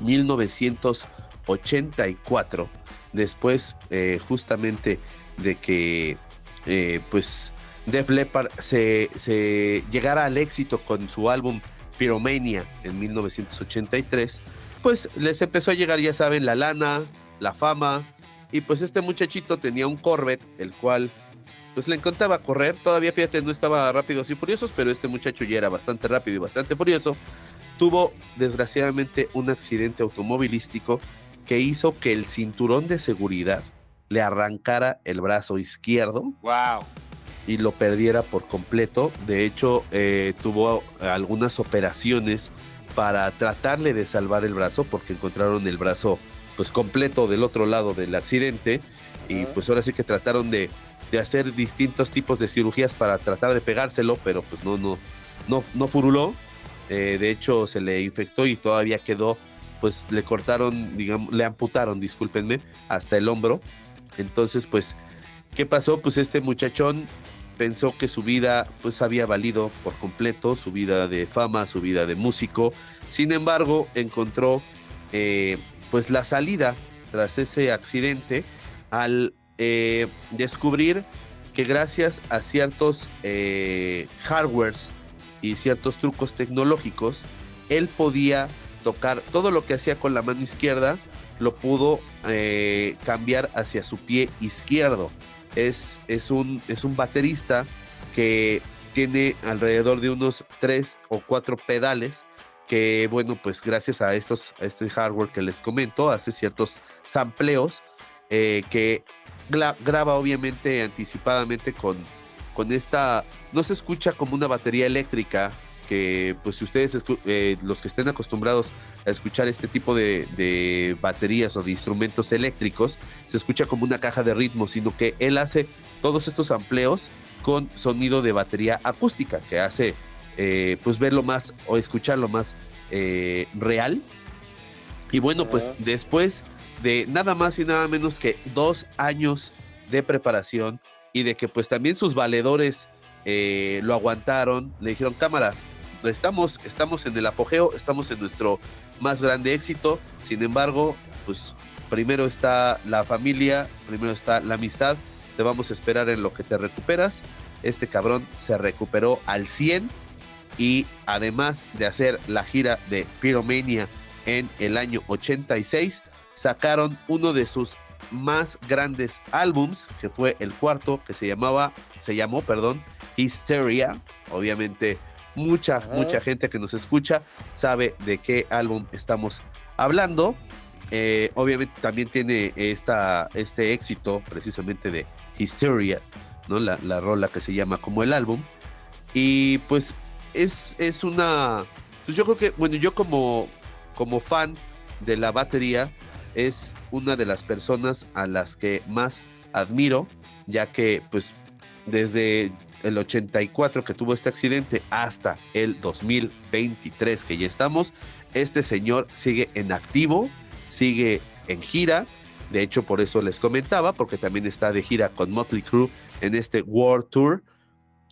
1984 después eh, justamente de que eh, pues Def Leppard se, se llegara al éxito con su álbum Pyromania en 1983, pues les empezó a llegar, ya saben, la lana, la fama, y pues este muchachito tenía un Corvette, el cual pues le encantaba correr, todavía fíjate no estaba rápidos y furiosos, pero este muchacho ya era bastante rápido y bastante furioso, tuvo desgraciadamente un accidente automovilístico que hizo que el cinturón de seguridad le arrancara el brazo izquierdo Wow. y lo perdiera por completo. De hecho, eh, tuvo algunas operaciones para tratarle de salvar el brazo porque encontraron el brazo pues completo del otro lado del accidente y pues ahora sí que trataron de, de hacer distintos tipos de cirugías para tratar de pegárselo, pero pues no, no, no, no furuló. Eh, de hecho, se le infectó y todavía quedó, pues le cortaron, digamos, le amputaron, discúlpenme, hasta el hombro. Entonces, pues, ¿qué pasó? Pues este muchachón pensó que su vida, pues, había valido por completo, su vida de fama, su vida de músico. Sin embargo, encontró, eh, pues, la salida tras ese accidente al eh, descubrir que gracias a ciertos eh, hardwares y ciertos trucos tecnológicos, él podía tocar todo lo que hacía con la mano izquierda, lo pudo eh, cambiar hacia su pie izquierdo. Es, es, un, es un baterista que tiene alrededor de unos tres o cuatro pedales que bueno pues gracias a estos a este hardware que les comento hace ciertos sampleos que graba obviamente anticipadamente con, con esta, no se escucha como una batería eléctrica, que pues si ustedes, eh, los que estén acostumbrados a escuchar este tipo de, de baterías o de instrumentos eléctricos, se escucha como una caja de ritmo, sino que él hace todos estos amplios con sonido de batería acústica, que hace eh, pues verlo más o escucharlo más eh, real. Y bueno, pues Ajá. después de nada más y nada menos que dos años de preparación y de que pues también sus valedores eh, lo aguantaron, le dijeron cámara, estamos, estamos en el apogeo, estamos en nuestro más grande éxito, sin embargo, pues primero está la familia, primero está la amistad, te vamos a esperar en lo que te recuperas, este cabrón se recuperó al 100 y además de hacer la gira de Pyromania en el año 86, sacaron uno de sus más grandes álbums, que fue el cuarto, que se llamaba, se llamó, perdón, Hysteria. Obviamente, mucha, Ajá. mucha gente que nos escucha sabe de qué álbum estamos hablando. Eh, obviamente también tiene esta, este éxito precisamente de Hysteria, ¿no? La, la rola que se llama como el álbum. Y pues es, es una... Pues yo creo que, bueno, yo como, como fan de la batería, es una de las personas a las que más admiro, ya que pues desde el 84 que tuvo este accidente hasta el 2023 que ya estamos, este señor sigue en activo, sigue en gira. De hecho, por eso les comentaba, porque también está de gira con Motley Crue en este World Tour.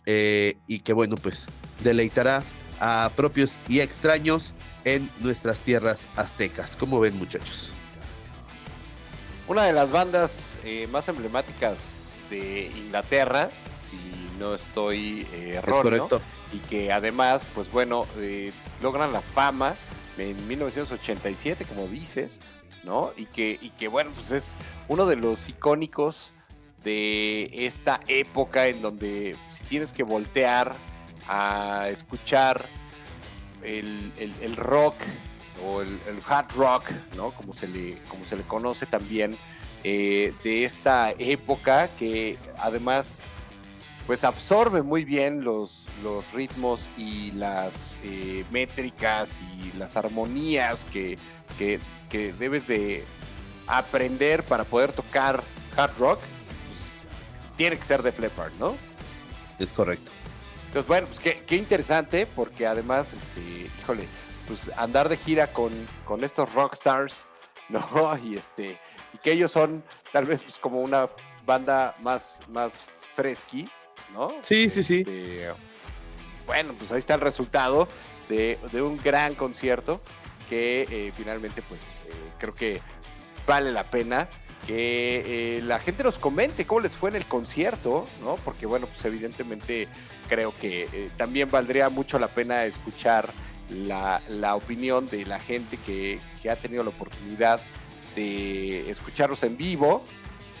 eh, y que bueno, pues deleitará a propios y extraños en nuestras tierras aztecas. ¿Cómo ven, muchachos? Una de las bandas eh, más emblemáticas de Inglaterra, si no estoy eh, ¿Es correcto? y que además, pues bueno, eh, logran la fama en 1987, como dices, ¿no? Y que, y que bueno, pues es uno de los icónicos de esta época en donde si tienes que voltear a escuchar el, el- el rock o el, el hard rock, ¿no? Como se le, como se le conoce también, eh, de esta época que además pues absorbe muy bien los, los ritmos y las eh, métricas y las armonías que, que- que debes de aprender para poder tocar hard rock, pues, tiene que ser de Leppard, ¿no? Es correcto. Entonces, bueno, pues qué, qué interesante, porque además, este, híjole, pues andar de gira con, con estos rockstars, ¿no? Y este, y que ellos son tal vez pues como una banda más, más fresqui, ¿no? Sí, sí, sí. Este, bueno, pues ahí está el resultado de, de un gran concierto que eh, finalmente, pues eh, creo que vale la pena que eh, la gente nos comente cómo les fue en el concierto, ¿no? Porque bueno, pues evidentemente creo que también valdría mucho la pena escuchar la, la opinión de la gente que, que ha tenido la oportunidad de escucharlos en vivo.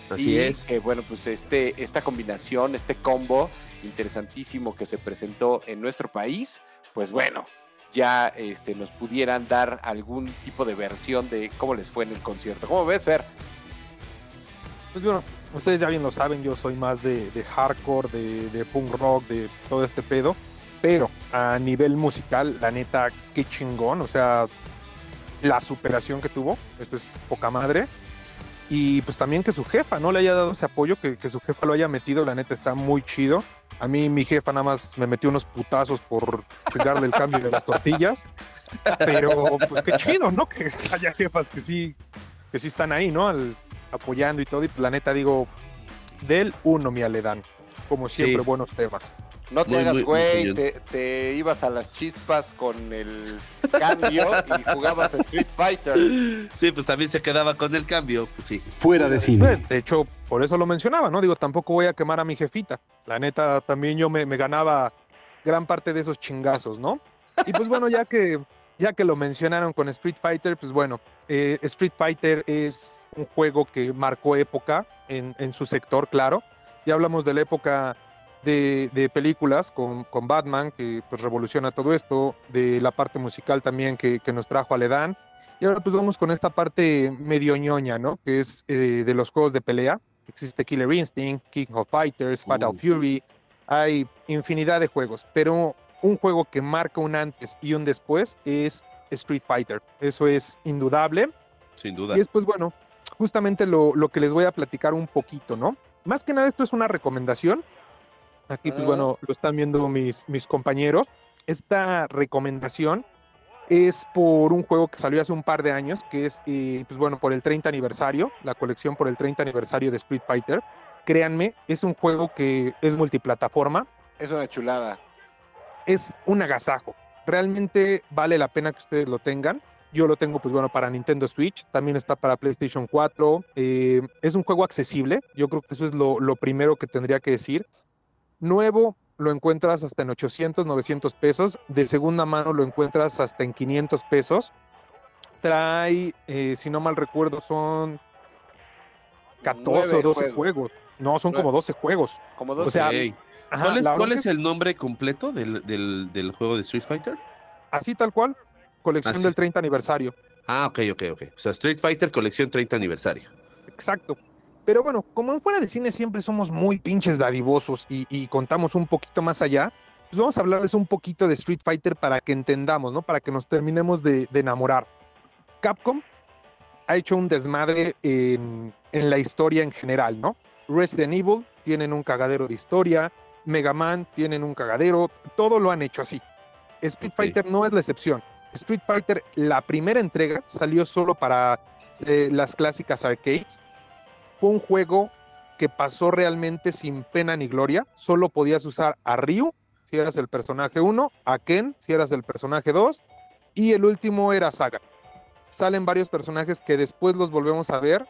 Así y, es. eh, bueno, pues este, esta combinación, este combo interesantísimo que se presentó en nuestro país, pues bueno, ya este, nos pudieran dar algún tipo de versión de cómo les fue en el concierto. ¿Cómo ves, Fer? Pues bueno, ustedes ya bien lo saben, yo soy más de, de hardcore, de, de punk rock, de todo este pedo. Pero a nivel musical, la neta, qué chingón. O sea, la superación que tuvo, esto es poca madre. Y pues también que su jefa no le haya dado ese apoyo, que, que su jefa lo haya metido, la neta está muy chido. A mí mi jefa nada más me metió unos putazos por chingarle el cambio de las tortillas. Pero pues qué chido, ¿no? Que haya jefas que sí, que sí están ahí, ¿no? Al- apoyando y todo. Y pues, la neta digo, del uno, mi Aledán. Como siempre, Sí. buenos temas. No te Muy, hagas güey, te, te ibas a las chispas con el cambio y jugabas a Street Fighter. Sí, pues también se quedaba con el cambio, pues sí. Fuera de cine. De hecho, por eso lo mencionaba, ¿no? Digo, tampoco voy a quemar a mi jefita. La neta, también yo me, me ganaba gran parte de esos chingazos, ¿no? Y pues bueno, ya que, ya que lo mencionaron con Street Fighter, pues bueno, eh, Street Fighter es un juego que marcó época en, en su sector, claro. Ya hablamos de la época de, de películas con, con Batman, que pues revoluciona todo esto, de la parte musical también que, que nos trajo Aledán. Y ahora pues vamos con esta parte medio ñoña, ¿no? Que es eh, de los juegos de pelea. Existe Killer Instinct, King of Fighters, Fatal Uf. Fury. Hay infinidad de juegos, pero un juego que marca un antes y un después es Street Fighter. Eso es indudable. Sin duda. Y es pues bueno, justamente lo, lo que les voy a platicar un poquito, ¿no? Más que nada esto es una recomendación. Aquí pues Ah. bueno, lo están viendo mis, mis compañeros. Esta recomendación es por un juego que salió hace un par de años, que es eh, pues bueno, por el 30 aniversario, la colección por el 30 aniversario de Street Fighter. Créanme, es un juego que es multiplataforma, Es una chulada. es un agasajo. Realmente vale la pena que ustedes lo tengan. Yo lo tengo, pues bueno, para Nintendo Switch, también está para PlayStation 4. eh, es un juego accesible, yo creo que eso es lo, lo primero que tendría que decir. Nuevo lo encuentras hasta en 800, 900 pesos. De segunda mano lo encuentras hasta en 500 pesos. Trae, eh, si no mal recuerdo, son 14 o Nueve 12 juegos. juegos. No, son como 12 juegos. Como dos. O sea, Ok. Ajá, ¿Cuál, es, cuál el nombre completo del, del, del juego de Street Fighter? Así tal cual, colección Así. del 30 aniversario. Ah, ok, ok, ok. O sea, Street Fighter Colección 30 aniversario. Exacto. Pero bueno, como en fuera de cine siempre somos muy pinches dadivosos y, y contamos un poquito más allá, pues vamos a hablarles un poquito de Street Fighter para que entendamos, ¿no? Para que nos terminemos de, de enamorar. Capcom ha hecho un desmadre en, en la historia en general, ¿no? Resident Evil tienen un cagadero de historia, Mega Man tienen un cagadero, todo lo han hecho así. Street Ok. Fighter no es la excepción. Street Fighter, la primera entrega salió solo para eh, las clásicas arcades. Un juego que pasó realmente sin pena ni gloria. Solo podías usar a Ryu si eras el personaje 1, a Ken si eras el personaje 2 y el último era Saga. Salen varios personajes que después los volvemos a ver,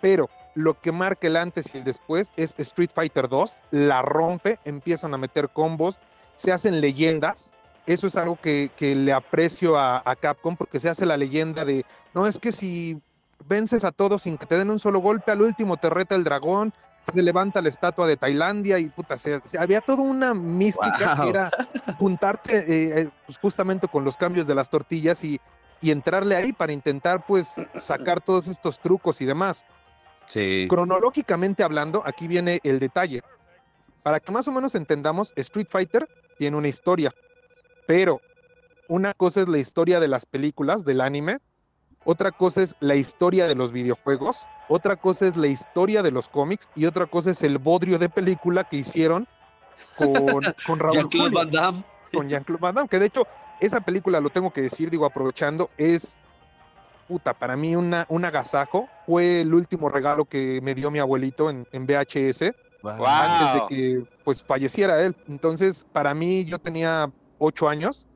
pero lo que marca el antes y el después es Street Fighter 2, la rompe, empiezan a meter combos, se hacen leyendas. Eso es algo que, que le aprecio a Capcom porque se hace la leyenda de, no es que si vences a todos sin que te den un solo golpe, al último te reta el dragón, se levanta la estatua de Tailandia y puta, se, se- había toda una mística Wow. que era juntarte eh, eh, pues, justamente con los cambios de las tortillas y, y entrarle ahí para intentar pues sacar todos estos trucos y demás. Sí. Cronológicamente hablando, aquí viene el detalle. Para que más o menos entendamos, Street Fighter tiene una historia, pero una cosa es la historia de las películas, del anime, otra cosa es la historia de los videojuegos, otra cosa es la historia de los cómics y otra cosa es el bodrio de película que hicieron con, con Raúl Jean-Claude Van Damme. con Jean-Claude Van Damme, que de hecho esa película, lo tengo que decir, digo, aprovechando, es puta, para mí una, un agasajo. Fue el último regalo que me dio mi abuelito en, en VHS Wow. antes de que pues falleciera él. Entonces, para mí, yo tenía ocho años.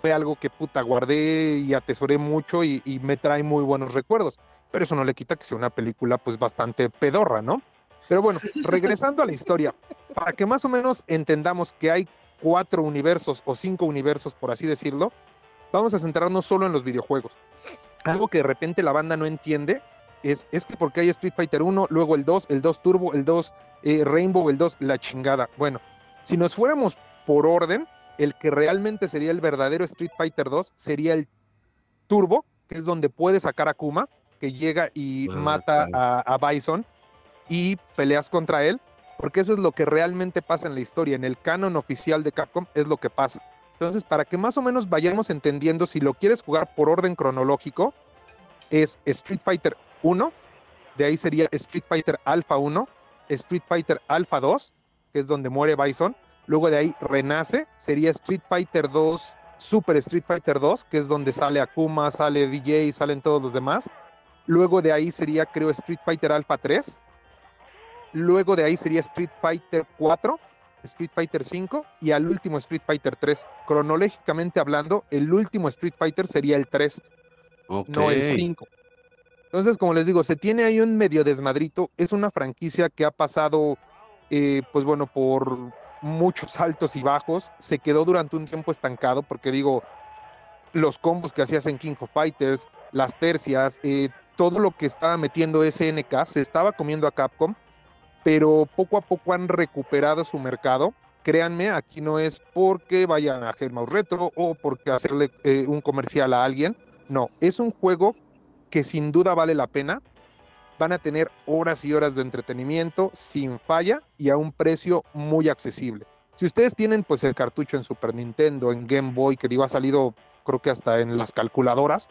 Fue algo que puta guardé y atesoré mucho y, y me trae muy buenos recuerdos. Pero eso no le quita que sea una película pues bastante pedorra, ¿no? Pero bueno, regresando a la historia, para que más o menos entendamos que hay cuatro universos o cinco universos, por así decirlo, vamos a centrarnos solo en los videojuegos. Algo que de repente la banda no entiende es, es que porque hay Street Fighter 1, luego el 2, el 2 Turbo, el 2 eh, Rainbow, el 2 la chingada. Bueno, si nos fuéramos por orden, el que realmente sería el verdadero Street Fighter 2 sería el Turbo, que es donde puede sacar a Kuma, que llega y Ah, mata claro. a, a Bison y peleas contra él, porque eso es lo que realmente pasa en la historia, en el canon oficial de Capcom es lo que pasa. Entonces, para que más o menos vayamos entendiendo si lo quieres jugar por orden cronológico, es Street Fighter 1, de ahí sería Street Fighter Alpha 1, Street Fighter Alpha 2, que es donde muere Bison, luego de ahí renace, sería Street Fighter 2, Super Street Fighter 2, que es donde sale Akuma, sale DJ, salen todos los demás, luego de ahí sería creo Street Fighter Alpha 3, luego de ahí sería Street Fighter 4, Street Fighter 5 y al último Street Fighter 3. Cronológicamente hablando, el último Street Fighter sería el 3, Ok. no el 5. Entonces, como les digo, se tiene ahí un medio desmadrito. Es una franquicia que ha pasado, eh, pues bueno, por muchos altos y bajos. Se quedó durante un tiempo estancado porque digo, los combos que hacías en King of Fighters, las tercias, eh, todo lo que estaba metiendo SNK se estaba comiendo a Capcom, pero poco a poco han recuperado su mercado. Créanme, aquí no es porque vayan a Mouse Retro o porque hacerle eh, un comercial a alguien. No, es un juego que sin duda vale la pena. Van a tener horas y horas de entretenimiento sin falla y a un precio muy accesible. Si ustedes tienen pues el cartucho en Super Nintendo, en Game Boy, que digo ha salido creo que hasta en las calculadoras,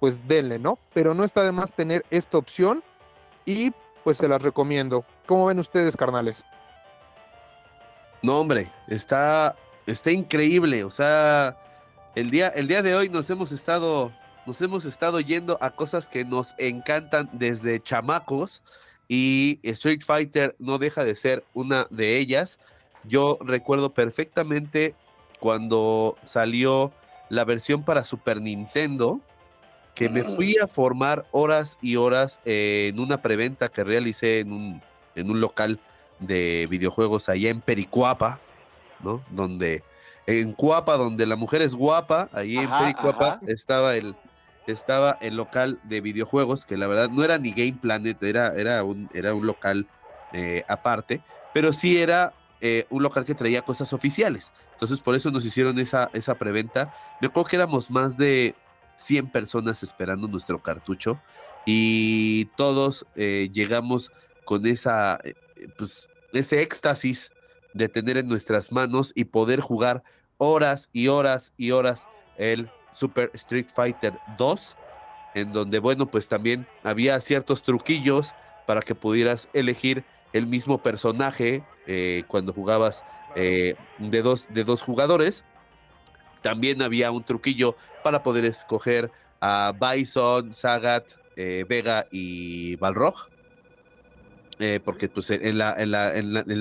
pues denle, ¿no? Pero no está de más tener esta opción y pues se las recomiendo. ¿Cómo ven ustedes, carnales? No, hombre, está, está increíble. O sea, el día, el día de hoy nos hemos estado, nos hemos estado yendo a cosas que nos encantan desde chamacos y Street Fighter no deja de ser una de ellas. Yo recuerdo perfectamente cuando salió la versión para Super Nintendo, que me fui a formar horas y horas en una preventa que realicé en un, en un local de videojuegos allá en Pericuapa, ¿no? Donde, en Cuapa, donde la mujer es guapa, ahí en Pericuapa ajá. estaba el, estaba el local de videojuegos, que la verdad no era ni Game Planet, era, era, un, era un local eh, aparte, pero sí era eh, un local que traía cosas oficiales. Entonces por eso nos hicieron esa, esa preventa. Me acuerdo que éramos más de 100 personas esperando nuestro cartucho y todos eh, llegamos con esa, pues, ese éxtasis de tener en nuestras manos y poder jugar horas y horas y horas el Super Street Fighter 2, en donde, bueno, pues también había ciertos truquillos para que pudieras elegir el mismo personaje eh, cuando jugabas eh, de, dos, de dos jugadores. También había un truquillo para poder escoger a Bison, Sagat, eh, Vega y Balrog. Porque pues en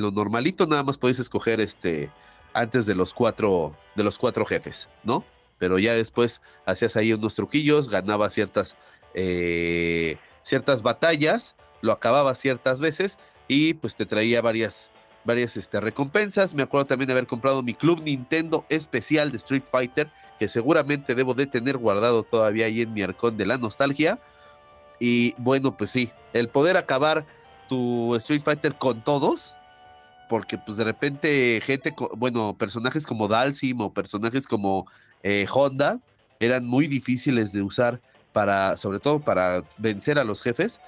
lo normalito nada más podéis escoger este antes de los cuatro de los cuatro jefes, ¿no? Pero ya después hacías ahí unos truquillos, ganabas ciertas eh, ciertas batallas, lo acababas ciertas veces y pues te traía varias varias este, recompensas. Me acuerdo también de haber comprado mi club Nintendo especial de Street Fighter, que seguramente debo de tener guardado todavía ahí en mi arcón de la nostalgia. Y bueno, pues sí, el poder acabar tu Street Fighter con todos, porque pues de repente gente, bueno, personajes como Dalsim o personajes como eh, Honda eran muy difíciles de usar para, sobre todo para vencer a los jefes.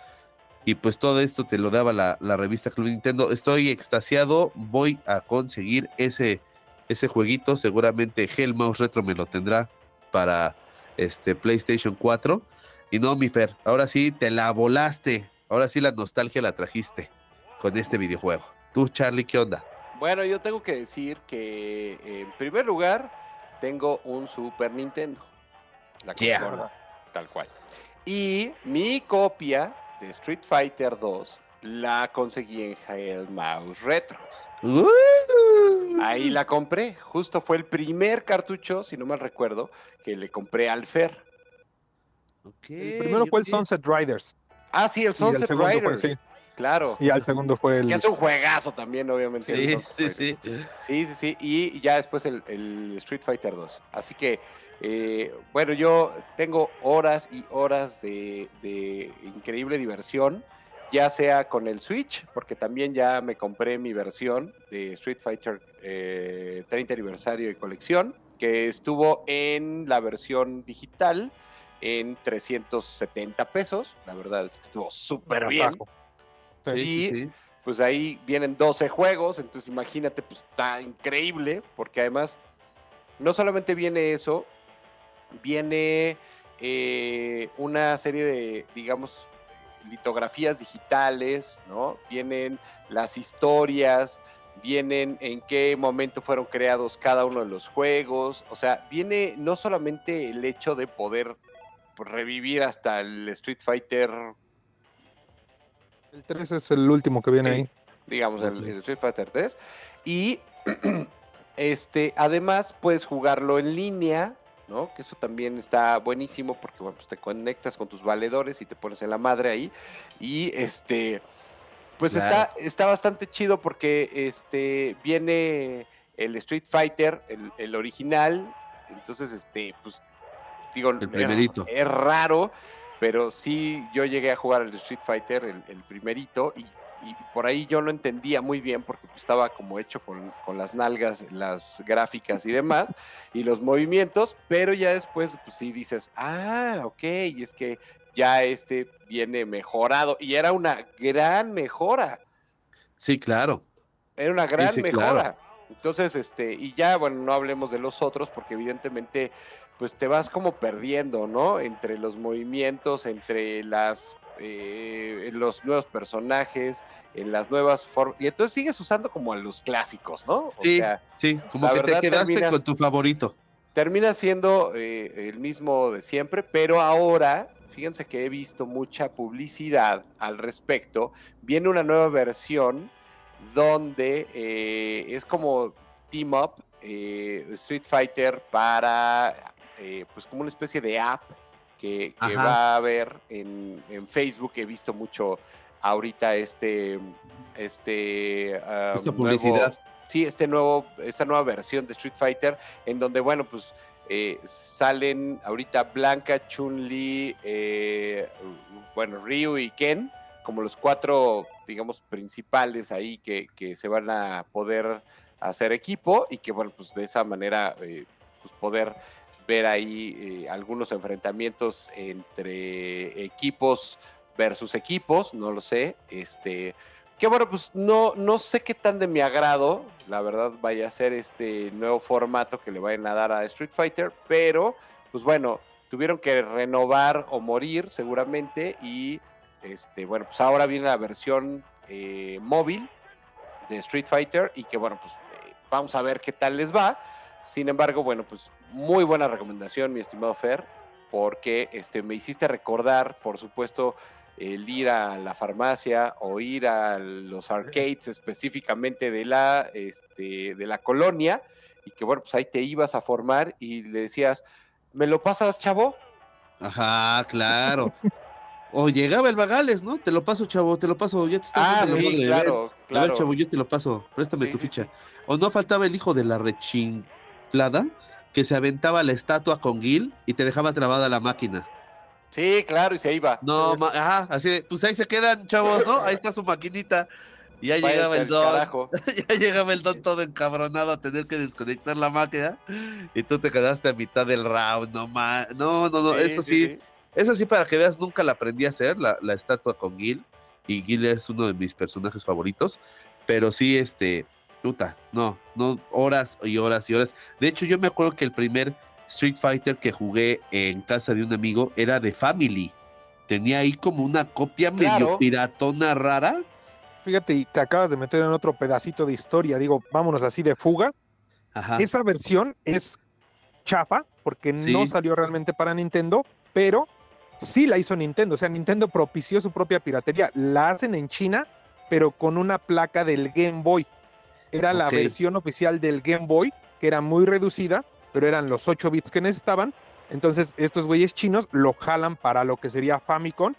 Y pues todo esto te lo daba la, la revista Club Nintendo. Estoy extasiado, voy a conseguir ese, ese jueguito. Seguramente Mouse Retro me lo tendrá para este PlayStation 4. Y no, mi Fer, ahora sí te la volaste. Ahora sí la nostalgia la trajiste con este videojuego. Tú, Charlie, ¿qué onda? Bueno, yo tengo que decir que en primer lugar tengo un Super Nintendo. La Yeah. consola, tal cual. Y mi copia de Street Fighter 2 la conseguí en Hell Mouse Retro. Ahí la compré. Justo fue el primer cartucho, si no mal recuerdo, que le compré al Fer. Ok, El primero fue el. Sunset Riders. Ah, sí, el Sunset fue- Riders. sí, Claro. y al segundo fue el. Que es un juegazo también, obviamente. Sí, sí, sí. Sí, sí, sí. Y ya después el, el Street Fighter 2. Así que, eh, bueno, yo tengo horas y horas de, de increíble diversión, ya sea con el Switch, porque también ya me compré mi versión de Street Fighter eh, 30 aniversario y colección, que estuvo en la versión digital en 370 pesos. La verdad es que estuvo súper bien. Bajo. Sí, Y- sí. pues ahí vienen 12 juegos, entonces imagínate, pues está increíble, porque además no solamente viene eso, viene eh, una serie de, digamos, litografías digitales, ¿no? Vienen las historias, vienen en qué momento fueron creados cada uno de los juegos, o sea, viene no solamente el hecho de poder revivir hasta el Street Fighter, El 3 es el último que viene Sí. ahí. digamos, el, Street Fighter 3, y este, además puedes jugarlo en línea, ¿no? Que eso también está buenísimo porque, bueno, pues te conectas con tus valedores y te pones en la madre ahí, y este, pues Claro. está, está bastante chido porque este, viene el Street Fighter, el, el original, entonces, este, pues, digo, El es- primerito. Es, raro, pero sí, yo llegué a jugar el Street Fighter, el, el primerito, y, y por ahí yo no entendía muy bien porque pues, estaba como hecho con, con las nalgas, las gráficas y demás, y los movimientos, pero ya después, pues sí dices, ah, ok, y es que ya este viene mejorado, y era una gran mejora, Sí, claro. era una gran sí, mejora. claro. Entonces, este, y ya, bueno, no hablemos de los otros, porque evidentemente, pues te vas como perdiendo, ¿no? Entre los movimientos, entre las eh, los nuevos personajes, en las nuevas formas. Y entonces sigues usando como a los clásicos, ¿no? O Sí, sea, sí, como que te quedaste terminas- con tu favorito. termina siendo eh, el mismo de siempre, pero ahora, fíjense que he visto mucha publicidad al respecto. Viene una nueva versión donde eh, es como Team Up, Street Fighter para, eh, pues como una especie de app que, va a haber en, en Facebook. He visto mucho ahorita este, este ah, Esta nuevo- publicidad. sí, este nuevo, esta nueva versión de Street Fighter, en donde, bueno, pues eh, salen ahorita Blanca, Chun-Li, eh, bueno, Ryu y Ken, como los cuatro, digamos, principales ahí que, que se van a poder hacer equipo y que, bueno, pues de esa manera, eh, pues poder ver ahí eh, algunos enfrentamientos entre equipos versus equipos, no lo sé, este, que bueno, pues no, no sé qué tan de mi agrado, la verdad, vaya a ser este nuevo formato que le vayan a dar a Street Fighter, pero pues bueno, tuvieron que renovar o morir seguramente y este, bueno, pues ahora viene la versión eh, móvil de Street Fighter y que bueno, pues eh, vamos a ver qué tal les va. Sin embargo, bueno, pues muy buena recomendación, mi estimado Fer, porque este, me hiciste recordar, por supuesto, el ir a la farmacia o ir a los arcades específicamente de la, este, de la colonia y que bueno, pues ahí te ibas a formar y le decías, ¿me lo pasas, chavo? Ajá, claro. O llegaba el Bagales, ¿no? Te lo paso, chavo, te lo paso. Ya te Ah, sí, madre, ven. claro, A ver, claro. chavo, yo te lo paso. Préstame Sí, tu sí, ficha. sí. O no faltaba el hijo de la rechinflada que se aventaba la estatua con Gil y te dejaba trabada la máquina. Sí, claro, y se iba. No, ma- ajá, así de, pues ahí se quedan, chavos, ¿no? Ahí está su maquinita. Y ya llegaba el don. ya llegaba el don todo encabronado a tener que desconectar la máquina. Y tú te quedaste a mitad del round, no ma- No, no, no, eso sí, Eso sí, para que veas, nunca la aprendí a hacer, la, la estatua con Gil. Y Gil es uno de mis personajes favoritos. Pero sí, este, puta, no, no, horas y horas y horas. De hecho, yo me acuerdo que el primer Street Fighter que jugué en casa de un amigo era de Family. Tenía ahí como una copia medio piratona rara. Fíjate, y te acabas de meter en otro pedacito de historia. Digo, vámonos así de fuga. Ajá. Esa versión es chafa porque no salió realmente para Nintendo, pero sí la hizo Nintendo. O sea, Nintendo propició su propia piratería. La hacen en China, pero con una placa del Game Boy. Era la versión oficial del Game Boy, que era muy reducida, pero eran los 8 bits que necesitaban. Entonces, estos güeyes chinos lo jalan para lo que sería Famicom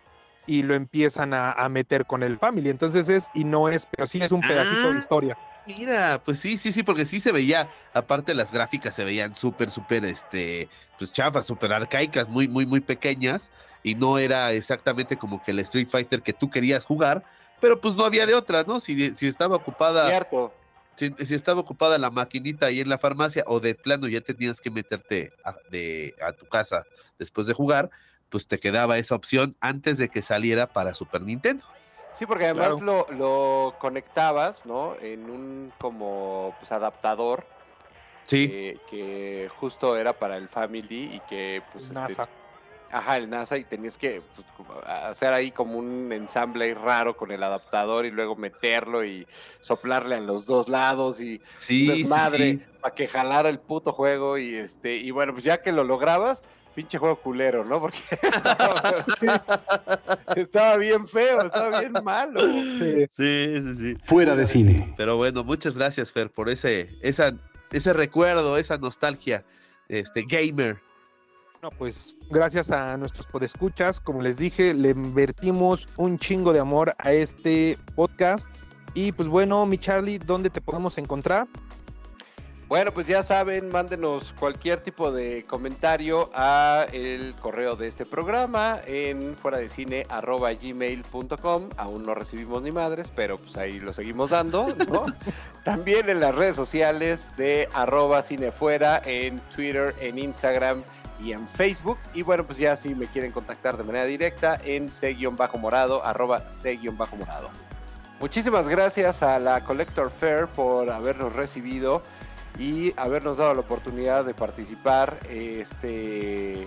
y lo empiezan a, a meter con el Family. Entonces es, y no es, pero sí es un pedacito Ah. de historia. Mira, pues sí, sí, sí, porque sí se veía, aparte las gráficas se veían súper, súper, este, pues chafas, súper arcaicas, muy, muy, muy pequeñas, y no era exactamente como que el Street Fighter que tú querías jugar, pero pues no había de otra, ¿no? Si, si estaba ocupada, Cierto. Si, si estaba ocupada la maquinita ahí en la farmacia, o de plano ya tenías que meterte a, de, a tu casa después de jugar, pues te quedaba esa opción antes de que saliera para Super Nintendo. Sí, porque además Claro. lo, lo conectabas, ¿no? En un como pues, adaptador Sí. que, que justo era para el Family y que pues este. Ajá, el NASA y tenías que pues, hacer ahí como un ensamble ahí raro con el adaptador y luego meterlo y soplarle a los dos lados y Sí, desmadre sí. para que jalara el puto juego y este y bueno, pues ya que lo lograbas, pinche juego culero, ¿no? Porque estaba, estaba bien feo, estaba bien malo. Sí. Sí, sí, sí. Fuera de cine. Pero bueno, muchas gracias, Fer, por ese, esa, ese recuerdo, esa nostalgia, este, gamer. No, pues gracias a nuestros podescuchas, como les dije, le invertimos un chingo de amor a este podcast. Y pues bueno, mi Charlie, ¿dónde te podemos encontrar? Bueno, pues ya saben, mándenos cualquier tipo de comentario a el correo de este programa en fuera de cine gmail.com. Aún no recibimos ni madres, pero pues ahí lo seguimos dando, ¿no? También en las redes sociales de arroba cinefuera, en Twitter, en Instagram y en Facebook. Y bueno, pues ya si me quieren contactar de manera directa en c-morado, arroba c-morado. Muchísimas gracias a la Collector Fair por habernos recibido y habernos dado la oportunidad de participar este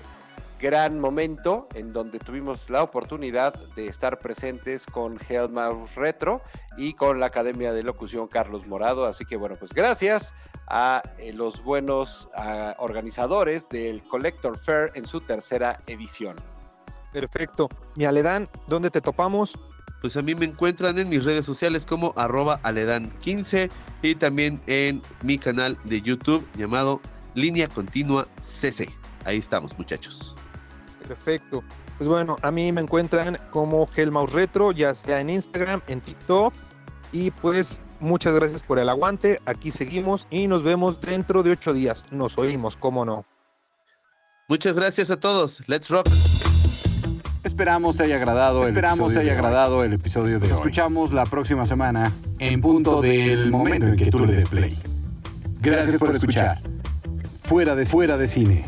gran momento en donde tuvimos la oportunidad de estar presentes con Hellmouse Retro y con la Academia de Locución Carlos Morado. Así que bueno, pues gracias a eh, los buenos organizadores del Collector Fair en su tercera edición. Perfecto. Mi Aledán, ¿dónde te topamos? Pues a mí me encuentran en mis redes sociales como arroba aledan15 y también en mi canal de YouTube llamado Línea Continua CC. Ahí estamos, muchachos. Perfecto. Pues bueno, a mí me encuentran como Hellmouse Retro, ya sea en Instagram, en TikTok. Y pues muchas gracias por el aguante. Aquí seguimos y nos vemos dentro de ocho días. Nos oímos, cómo no. Muchas gracias a todos. Let's rock. Esperamos haya agradado Esperamos haya agradado el episodio de hoy. escuchamos la próxima semana en punto del momento en que tú le des play. Gracias por escuchar. Fuera de fuera de cine.